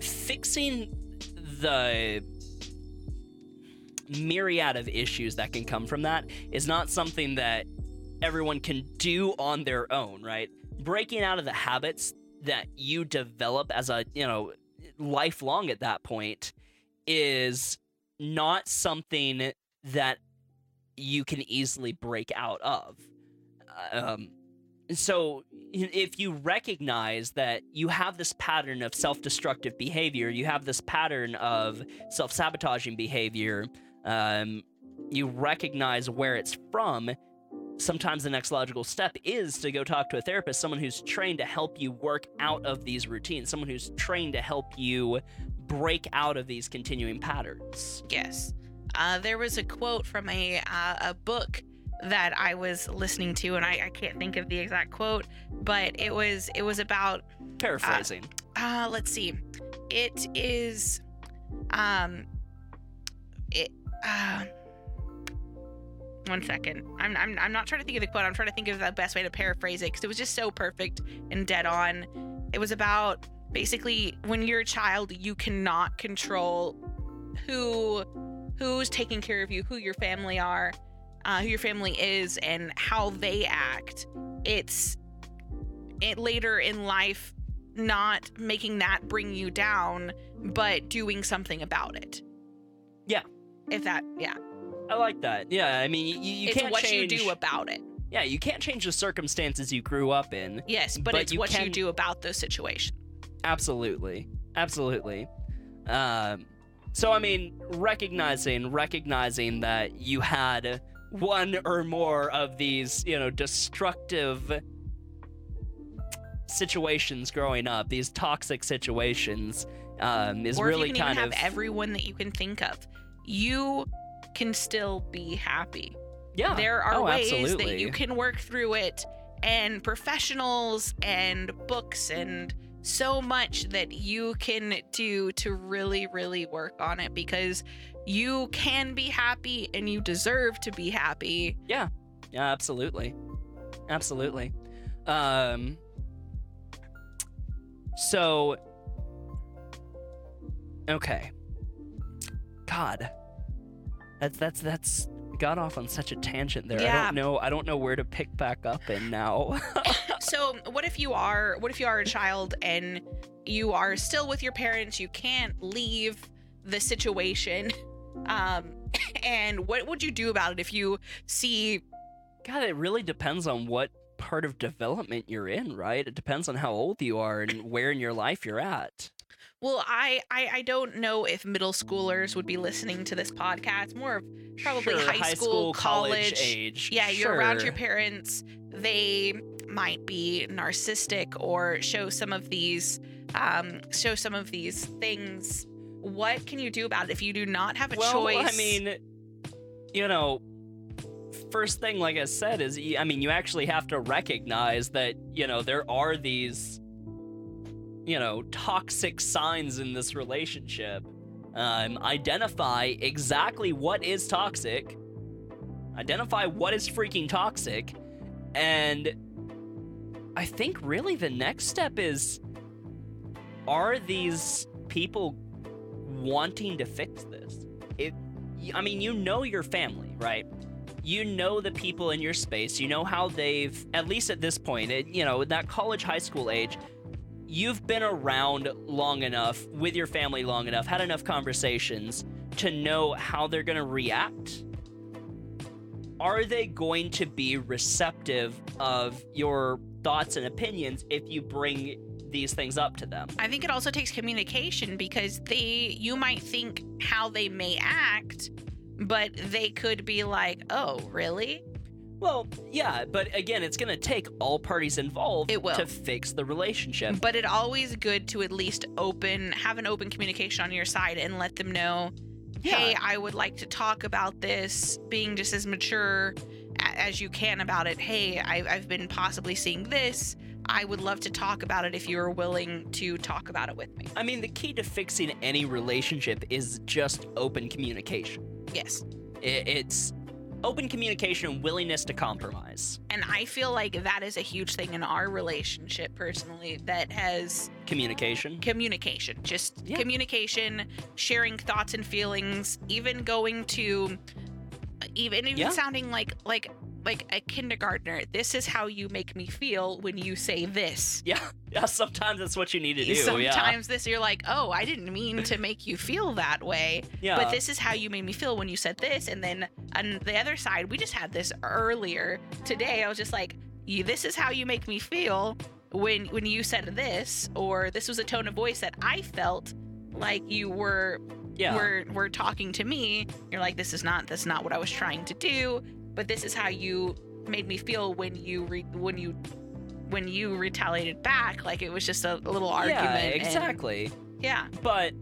fixing the myriad of issues that can come from that is not something that everyone can do on their own, right? Breaking out of the habits that you develop as a, you know, lifelong at that point is not something that you can easily break out of. Um, so if you recognize that you have this pattern of self-destructive behavior, you have this pattern of self-sabotaging behavior, um, you recognize where it's from. Sometimes the next logical step is to go talk to a therapist, someone who's trained to help you work out of these routines, someone who's trained to help you break out of these continuing patterns. Yes. Uh, there was a quote from a uh, a book that I was listening to, and I, I can't think of the exact quote, but it was it was about Paraphrasing. uh, let's see, it is, um, it uh, one second. I'm, I'm I'm not trying to think of the quote. I'm trying to think of the best way to paraphrase it because it was just so perfect and dead on. It was about basically when you're a child, you cannot control who who's taking care of you, who your family are, uh, who your family is, and how they act. It's it later in life not making that bring you down, but doing something about it. Yeah. If that, yeah, I like that. Yeah, I mean, you, you it's can't It's what change. you do about it. yeah, you can't change the circumstances you grew up in. Yes, but, But it's you what you do about those situations. Absolutely, absolutely. Um, so I mean, recognizing recognizing that you had one or more of these, you know, destructive situations growing up, these toxic situations, um, is or really kind of everyone that you can think of, you can still be happy. yeah. there are oh, ways absolutely. that you can work through it and professionals and books and so much that you can do to really really work on it because you can be happy and you deserve to be happy Yeah, Yeah, absolutely. Absolutely. Um so okay. God. That's that's that's got off on such a tangent there. Yeah. I don't know I don't know where to pick back up in now. so what if you are what if you are a child and you are still with your parents you can't leave the situation um and what would you do about it if you see God, it really depends on what part of development you're in, right? It depends on how old you are and where in your life you're at. Well, I, I I don't know if middle schoolers would be listening to this podcast. More of probably Sure, high, school, college. age. Yeah, you're around your parents. They might be narcissistic or show some of these um, show some of these things. What can you do about it if you do not have a choice? well, choice? I mean, you know, first thing, like I said, is I mean, you actually have to recognize that you know there are these, you know, toxic signs in this relationship. Um, identify exactly what is toxic. Identify what is freaking toxic, and I think really the next step is: Are these people wanting to fix this? It, I mean, you know your family, right? You know the people in your space. You know how they've, at least at this point, it, you know, that college, high school age, you've been around long enough with your family long enough, had enough conversations to know how they're going to react. Are they going to be receptive of your thoughts and opinions if you bring these things up to them? I think it also takes communication because they you might think how they may act, but they could be like, "Oh, really?" Well, yeah, but again, it's going to take all parties involved It will. to fix the relationship. But it always good to at least open, have an open communication on your side and let them know, hey, Yeah. I would like to talk about this, being just as mature as you can about it. Hey, I, I've been possibly seeing this. I would love to talk about it if you're willing to talk about it with me. I mean, the key to fixing any relationship is just open communication. Yes. It's open communication and willingness to compromise. And I feel like that is a huge thing in our relationship personally that has Communication. communication just Yeah. communication sharing thoughts and feelings even going to even even Yeah. sounding like like like a kindergartner this is how you make me feel when you say this Yeah, yeah. Sometimes that's what you need to do. sometimes this you're like oh i didn't mean to make you feel that way yeah, yeah. but this is how you made me feel when you said this and then on the other side we just had this earlier today i was just like you this is how you make me feel when when you said this or this was a tone of voice that i felt like you were yeah. were were talking to me you're like this is not that's not what i was trying to do but this is how you made me feel when you re- when you when you retaliated back like it was just a, a little argument Yeah, and- exactly. yeah But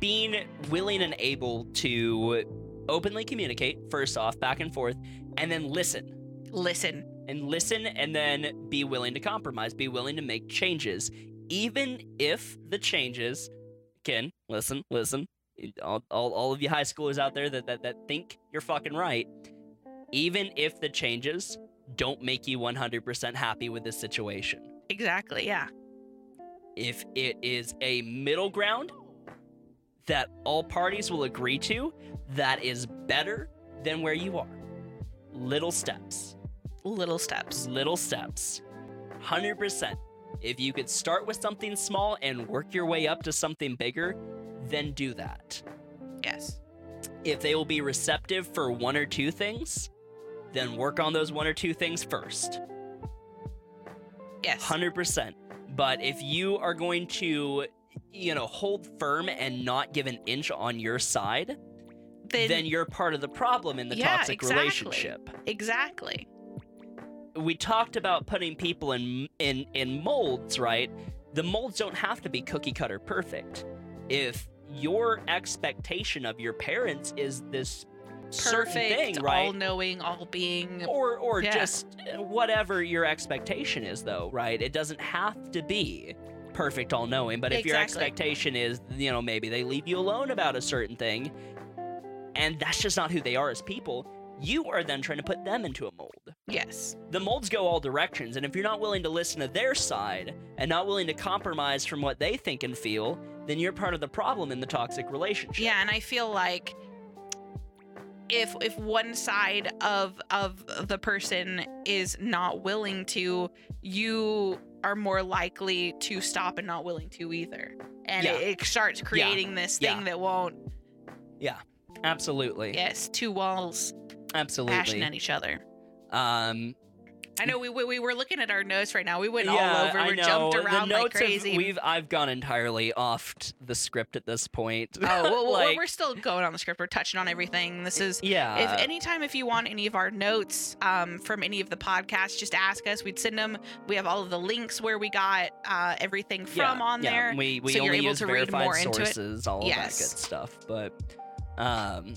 being willing and able to openly communicate, first off, back and forth, and then listen. listen And listen and then be willing to compromise, be willing to make changes. Even if the changes, Ken, listen, listen. All, all, all of you high schoolers out there that, that, that think you're fucking right, even if the changes don't make you 100% happy with this situation. exactly yeah if it is a middle ground that all parties will agree to, that is better than where you are. Little steps, little steps little steps. 100%. If you could start with something small and work your way up to something bigger, then do that. yes If they will be receptive for one or two things, then work on those one or two things first. yes 100%. But if you are going to, you know, hold firm and not give an inch on your side, then, you're part of the problem in the Yeah, toxic exactly. relationship. exactly We talked about putting people in in in molds, right? The molds don't have to be cookie cutter perfect. If your expectation of your parents is this certain perfect thing, right? all-knowing all-being or or Yeah. just whatever your expectation is though right it doesn't have to be perfect all knowing but if your expectation is you know maybe they leave you alone about a certain thing and that's just not who they are as people you are then trying to put them into a mold. Yes. The molds go all directions and if you're not willing to listen to their side and not willing to compromise from what they think and feel then you're part of the problem in the toxic relationship. Yeah and i feel like if if one side of of the person is not willing to you are more likely to stop and not willing to either. And Yeah. it, it starts creating this thing Yeah. that won't Yeah. absolutely. Yes two walls absolutely bashing at each other um i know we, we we were looking at our notes right now we went all Yeah, over I we know. jumped The around like notes have- crazy we've I've gone entirely off the script at this point. oh well, well, we're still going on the script we're touching on everything this is yeah. if anytime if you want any of our notes um, from any of the podcasts just ask us we'd send them we have all of the links where we got uh, everything from yeah, on yeah, there We we so you're able use to read verified more into it. sources, all Yes. of that good stuff. But um,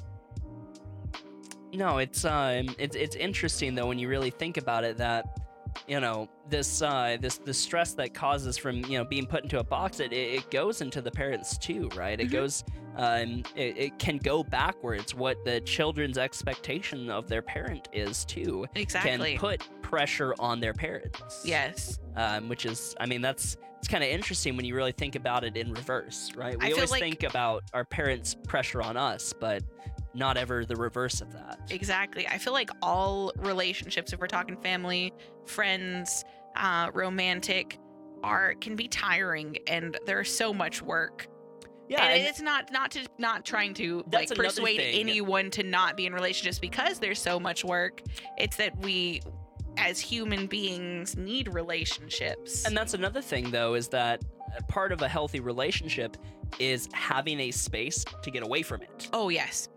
no, it's um, it's it's interesting though when you really think about it that you know this uh this the stress that causes from you know being put into a box it it, goes into the parents too right? It Mhm. goes um it, it can go backwards what the children's expectation of their parent is too exactly. can put pressure on their parents. Yes. Um, which is i mean that's it's kind of interesting when you really think about it in reverse right? We always like- think about our parents pressure on us but not ever the reverse of that. Exactly. I feel like all relationships if we're talking family friends uh, romantic are can be tiring and there's so much work. Yeah and, and- it's not not to not trying to like persuade thing. anyone to not be in relationships because there's so much work. It's that we as human beings need relationships. And that's another thing, though, is that part of a healthy relationship is having a space to get away from it. oh yes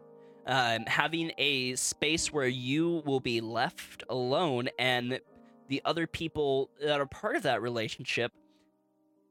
um, having a space where you will be left alone and the other people that are part of that relationship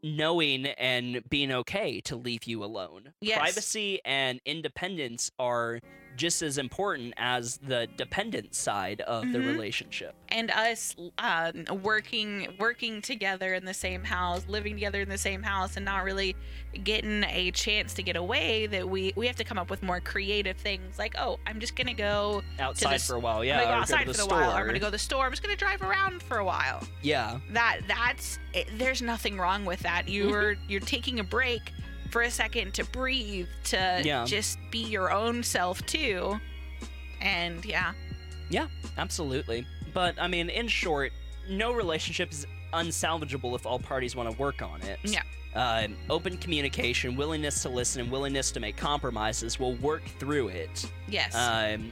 knowing and being okay to leave you alone. Yes. Privacy and independence are just as important as the dependent side of the Mhm. relationship. and us um, working working together in the same house living together in the same house and not really getting a chance to get away that we we have to come up with more creative things. Like oh i'm just gonna go Outside s- for a while, yeah. i'm gonna go outside to for a while. Or i'm gonna go to the store. I'm just gonna drive around for a while. Yeah, that that's it, there's nothing wrong with that. You're you're taking a break for a second to breathe to Yeah. just be your own self too and yeah Yeah, absolutely. But I mean, in short, no relationship is unsalvageable if all parties want to work on it. Yeah. Uh, open communication, willingness to listen, and willingness to make compromises will work through it. yes Um,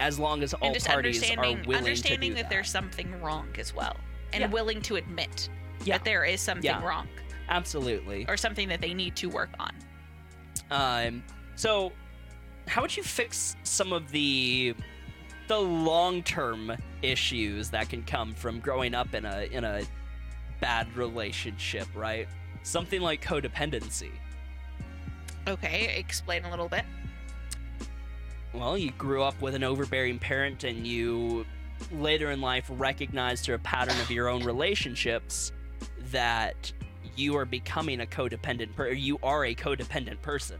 as long as all parties are willing understanding to do that, there's something wrong as well and Yeah. willing to admit Yeah. that there is something Yeah. wrong absolutely. or something that they need to work on Um, so, how would you fix some of the the long-term issues that can come from growing up in a in a bad relationship, right? Something like codependency. okay explain a little bit Well, you grew up with an overbearing parent and you later in life recognized through a pattern of your own relationships that you are becoming a codependent per- you are a codependent person.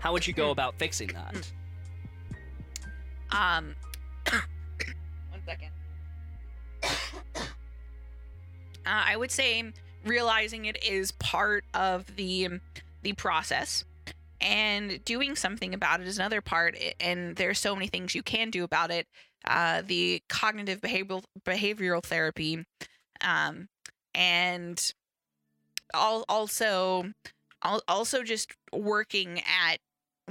How would you go about fixing that? um one second uh, i would say realizing it is part of the the process and doing something about it is another part i- and there's so many things you can do about it uh, the cognitive behavioral behavioral therapy um, and al- also al- also just working at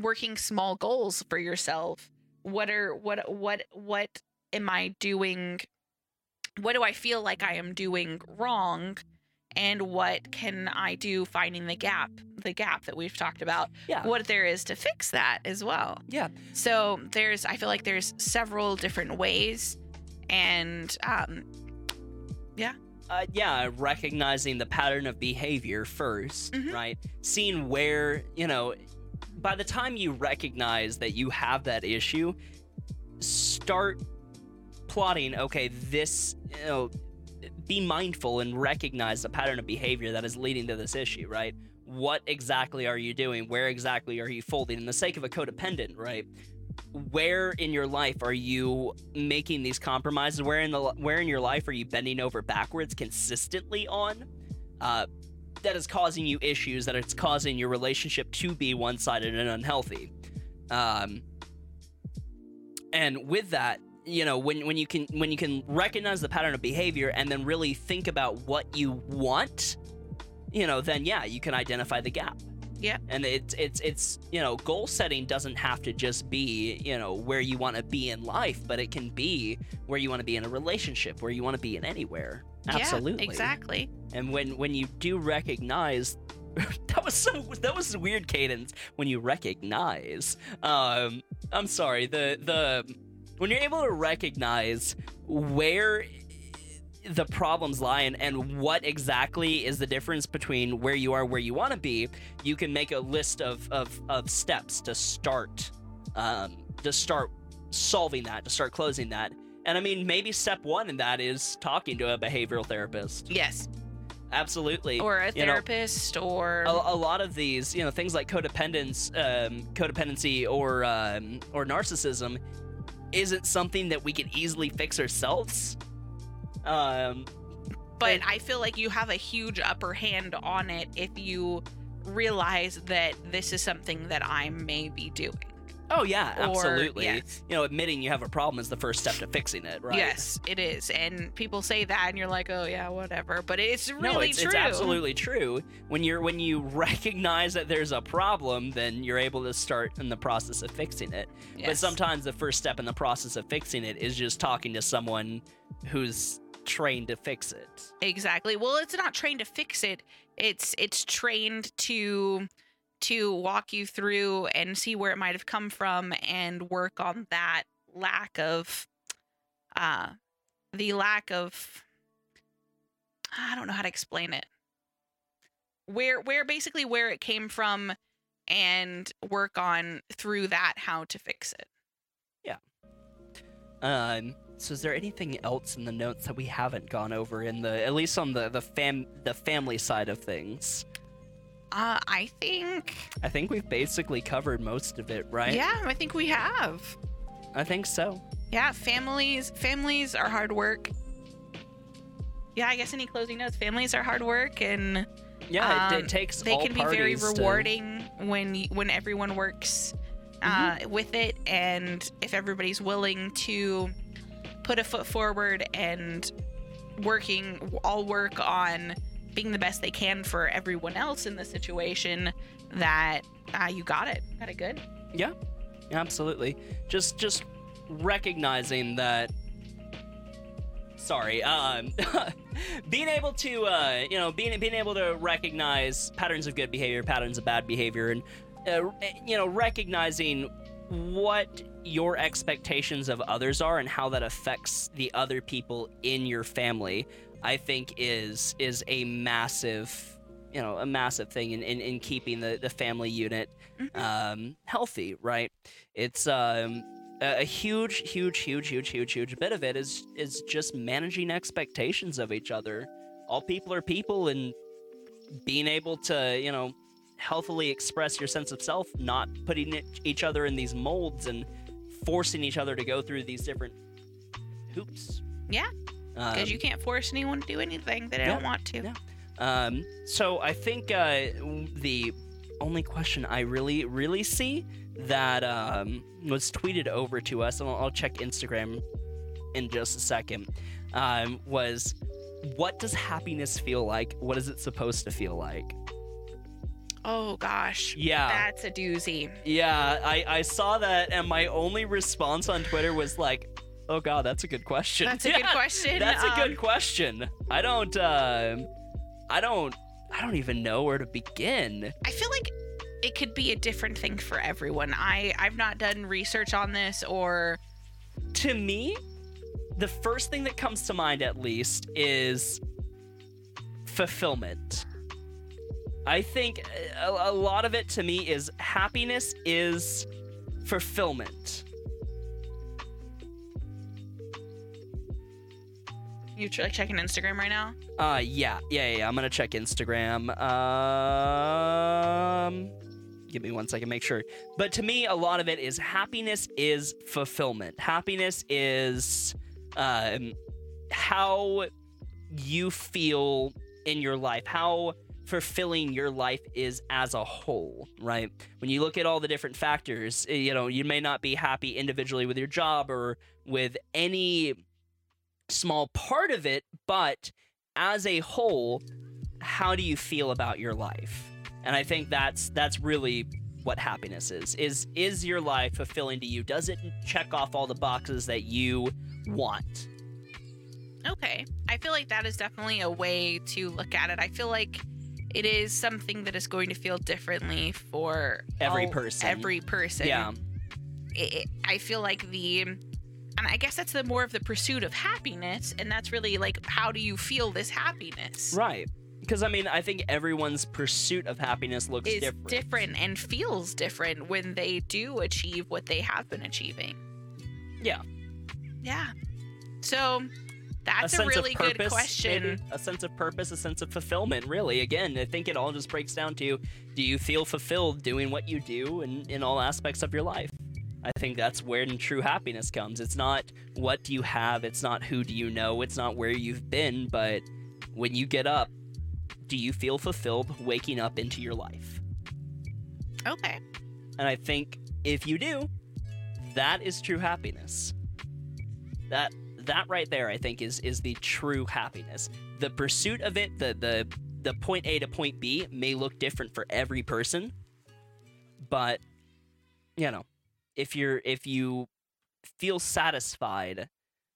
working small goals for yourself. What are what what what am i doing? What do i feel like i am doing wrong and what can i do finding the gap the gap that we've talked about Yeah. what there is to fix that as well Yeah. so there's i feel like there's several different ways and um yeah. Uh, yeah, recognizing the pattern of behavior 1st Mhm. right? Seeing where, you know, by the time you recognize that you have that issue, start plotting, okay, this, you know, be mindful and recognize the pattern of behavior that is leading to this issue, right? What exactly are you doing? Where exactly are you folding? In the sake of a codependent, right? Where in your life are you making these compromises? Where in the where in your life are you bending over backwards consistently on? Uh, that is causing you issues. That it's causing your relationship to be one-sided and unhealthy. Um, and with that, you know, when when you can when you can recognize the pattern of behavior and then really think about what you want, you know, then yeah, you can identify the gap. Yeah. And it's it's it's you know, goal setting doesn't have to just be, you know, where you want to be in life, but it can be where you want to be in a relationship, where you want to be in anywhere. Absolutely. yeah, exactly And when when you do recognize that was so that was a weird cadence when you recognize. Um I'm sorry, the the when you're able to recognize where the problems lie and, and what exactly is the difference between where you are where you want to be you can make a list of, of, of steps to start um, to start solving that to start closing that. And i mean maybe step one in that is talking to a behavioral therapist. Yes. Absolutely. Or a you know, therapist or a, a lot of these, you know, things like codependence, um, codependency, or um, or narcissism, isn't something that we can easily fix ourselves. Um, but I feel like you have a huge upper hand on it if you realize that this is something that I may be doing. Oh yeah, Or- absolutely. yes. You know, admitting you have a problem is the first step to fixing it, right? Yes, it is. And people say that and you're like, "Oh yeah, whatever." But it's really no, it's, true. it's absolutely true. When you're when you recognize that there's a problem, then you're able to start in the process of fixing it. But sometimes the first step in the process of fixing it is just talking to someone who's trained to fix it. Exactly. Well, it's not trained to fix it. It's it's trained to to walk you through and see where it might have come from and work on that lack of uh the lack of I don't know how to explain it. Where where basically where it came from and work on through that how to fix it. Yeah. Um, so is there anything else in the notes that we haven't gone over in the at least on the the fam the family side of things? Uh I think I think we've basically covered most of it, right? Yeah, I think we have. I think so. Yeah, families families are hard work. Yeah, I guess any closing notes. Families are hard work and Yeah, it, Um, it takes they can be very parties to- rewarding when when everyone works uh, with it and if everybody's willing to put a foot forward and working all work on being the best they can for everyone else in the situation that uh, you got it got it good Yeah, absolutely. Just just recognizing that. Sorry. Um, being able to, uh, you know, being being able to recognize patterns of good behavior, patterns of bad behavior, and uh, you know, recognizing what your expectations of others are and how that affects the other people in your family. I think is is a massive, you know, a massive thing in, in, in keeping the, the family unit um, healthy, right? It's um, a, a huge, huge, huge, huge, huge, huge bit of it is is just managing expectations of each other. All people are people, and being able to, you know, healthily express your sense of self, not putting each other in these molds and forcing each other to go through these different hoops. Yeah, because Um, you can't force anyone to do anything that they yeah, don't want to. Um, so I think uh, the only question I really, really see that um, was tweeted over to us, and I'll, I'll check Instagram in just a second, um, was what does happiness feel like? What is it supposed to feel like? oh gosh Yeah. that's a doozy Yeah, I, I saw that, and my only response on Twitter was like, "Oh God, that's a good question." That's a good question. That's a good Um, question. I don't, uh, I don't, I don't even know where to begin. I feel like it could be a different thing for everyone. I I've not done research on this or To me, the first thing that comes to mind, at least, is fulfillment. I think a, a lot of it to me is happiness is fulfillment. You like checking Instagram right now. Uh, yeah, yeah, yeah. I'm gonna check Instagram. Um, give me one second, make sure. But to me, a lot of it is happiness is fulfillment. Happiness is, um, how you feel in your life, how fulfilling your life is as a whole, right? When you look at all the different factors, eh, you know, you may not be happy individually with your job or with any small part of it, but as a whole, how do you feel about your life? And I think that's that's really what happiness is. Is is your life fulfilling to you? Does it check off all the boxes that you want? Okay. I feel like that is definitely a way to look at it. I feel like it is something that is going to feel differently for Every all- person. Every person. Yeah. It, I feel like the and I guess that's the more of the pursuit of happiness and that's really like how do you feel this happiness? Right. Because I mean, I think everyone's pursuit of happiness looks is different. different and feels different when they do achieve what they have been achieving. Yeah. Yeah. So that's a, sense really of good purpose, question. maybe? A sense of purpose, a sense of fulfillment, really. Again, I think it all just breaks down to do you feel fulfilled doing what you do in, in all aspects of your life? I think that's where true happiness comes. It's not what do you have, it's not who do you know, it's not where you've been, but when you get up, do you feel fulfilled waking up into your life? Okay. And I think if you do, that is true happiness. That that right there I think is is the true happiness. The pursuit of it, the the the point A to point B may look different for every person, but you know, if you're if you feel satisfied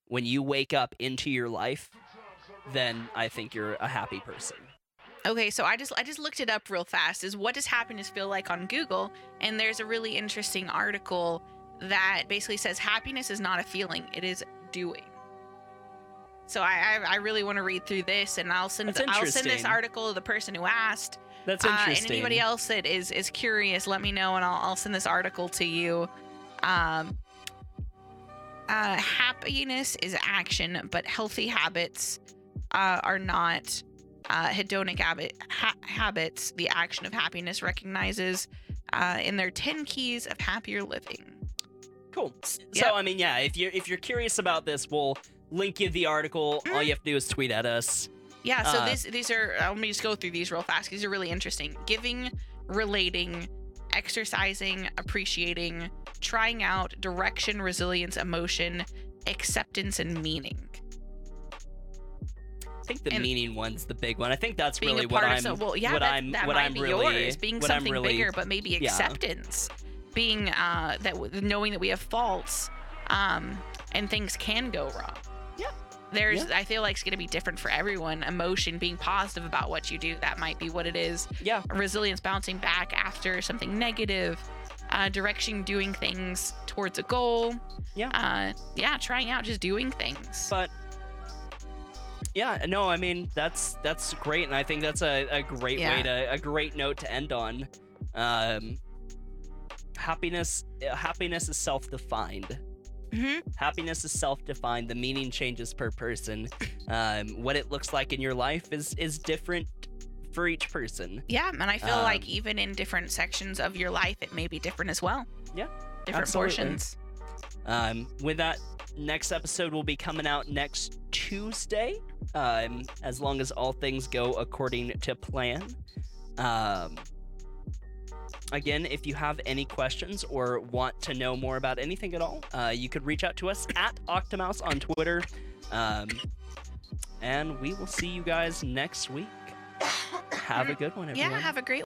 when you wake up into your life, then I think you're a happy person. Okay, so I just I just looked it up real fast. Is what does happiness feel like on Google? And there's a really interesting article that basically says happiness is not a feeling; it is doing. So I I, I really want to read through this, and I'll send I'll send this article to the person who asked. That's Uh, interesting. and anybody else that is is curious, let me know, and I'll I'll send this article to you. Um, uh, happiness is action, but healthy habits uh, are not. Uh, hedonic habit, ha- habits, the action of happiness recognizes uh, in their 10 keys of happier living. Cool. Yep. So I mean, yeah, if you're if you're curious about this, we'll link you the article. All Mhm. you have to do is tweet at us. Yeah, so Uh, these these are uh, let me just go through these real fast. These are really interesting. Giving, relating, exercising, appreciating, trying out, direction, resilience, emotion, acceptance, and meaning. I think the And- meaning one's the big one. I think that's really what I'm. so well, yeah, what that, I'm. that what might I'm be really. yours. Being something really, bigger, but maybe yeah. acceptance. Being uh that knowing that we have faults, um, and things can go wrong. Yeah. There's, I feel like it's gonna be different for everyone. Emotion, being positive about what you do, that might be what it is. Yeah. resilience bouncing back after something negative uh, direction doing things towards a goal Yeah. uh, yeah trying out just doing things But yeah, no, I mean that's that's great, and I think that's a, a great way to a great note to end on. Um, happiness, happiness is self-defined. Mhm. Happiness is self-defined. The meaning changes per person. Um, what it looks like in your life is is different for each person. yeah and i feel like Um, even in different sections of your life it may be different as well Yeah, different absolutely. portions Um, with that, next episode will be coming out next Tuesday, um, as long as all things go according to plan. Um, again, if you have any questions or want to know more about anything at all, uh, you could reach out to us at Octomouse on Twitter. Um, and we will see you guys next week. Have a good one, everyone. yeah have a great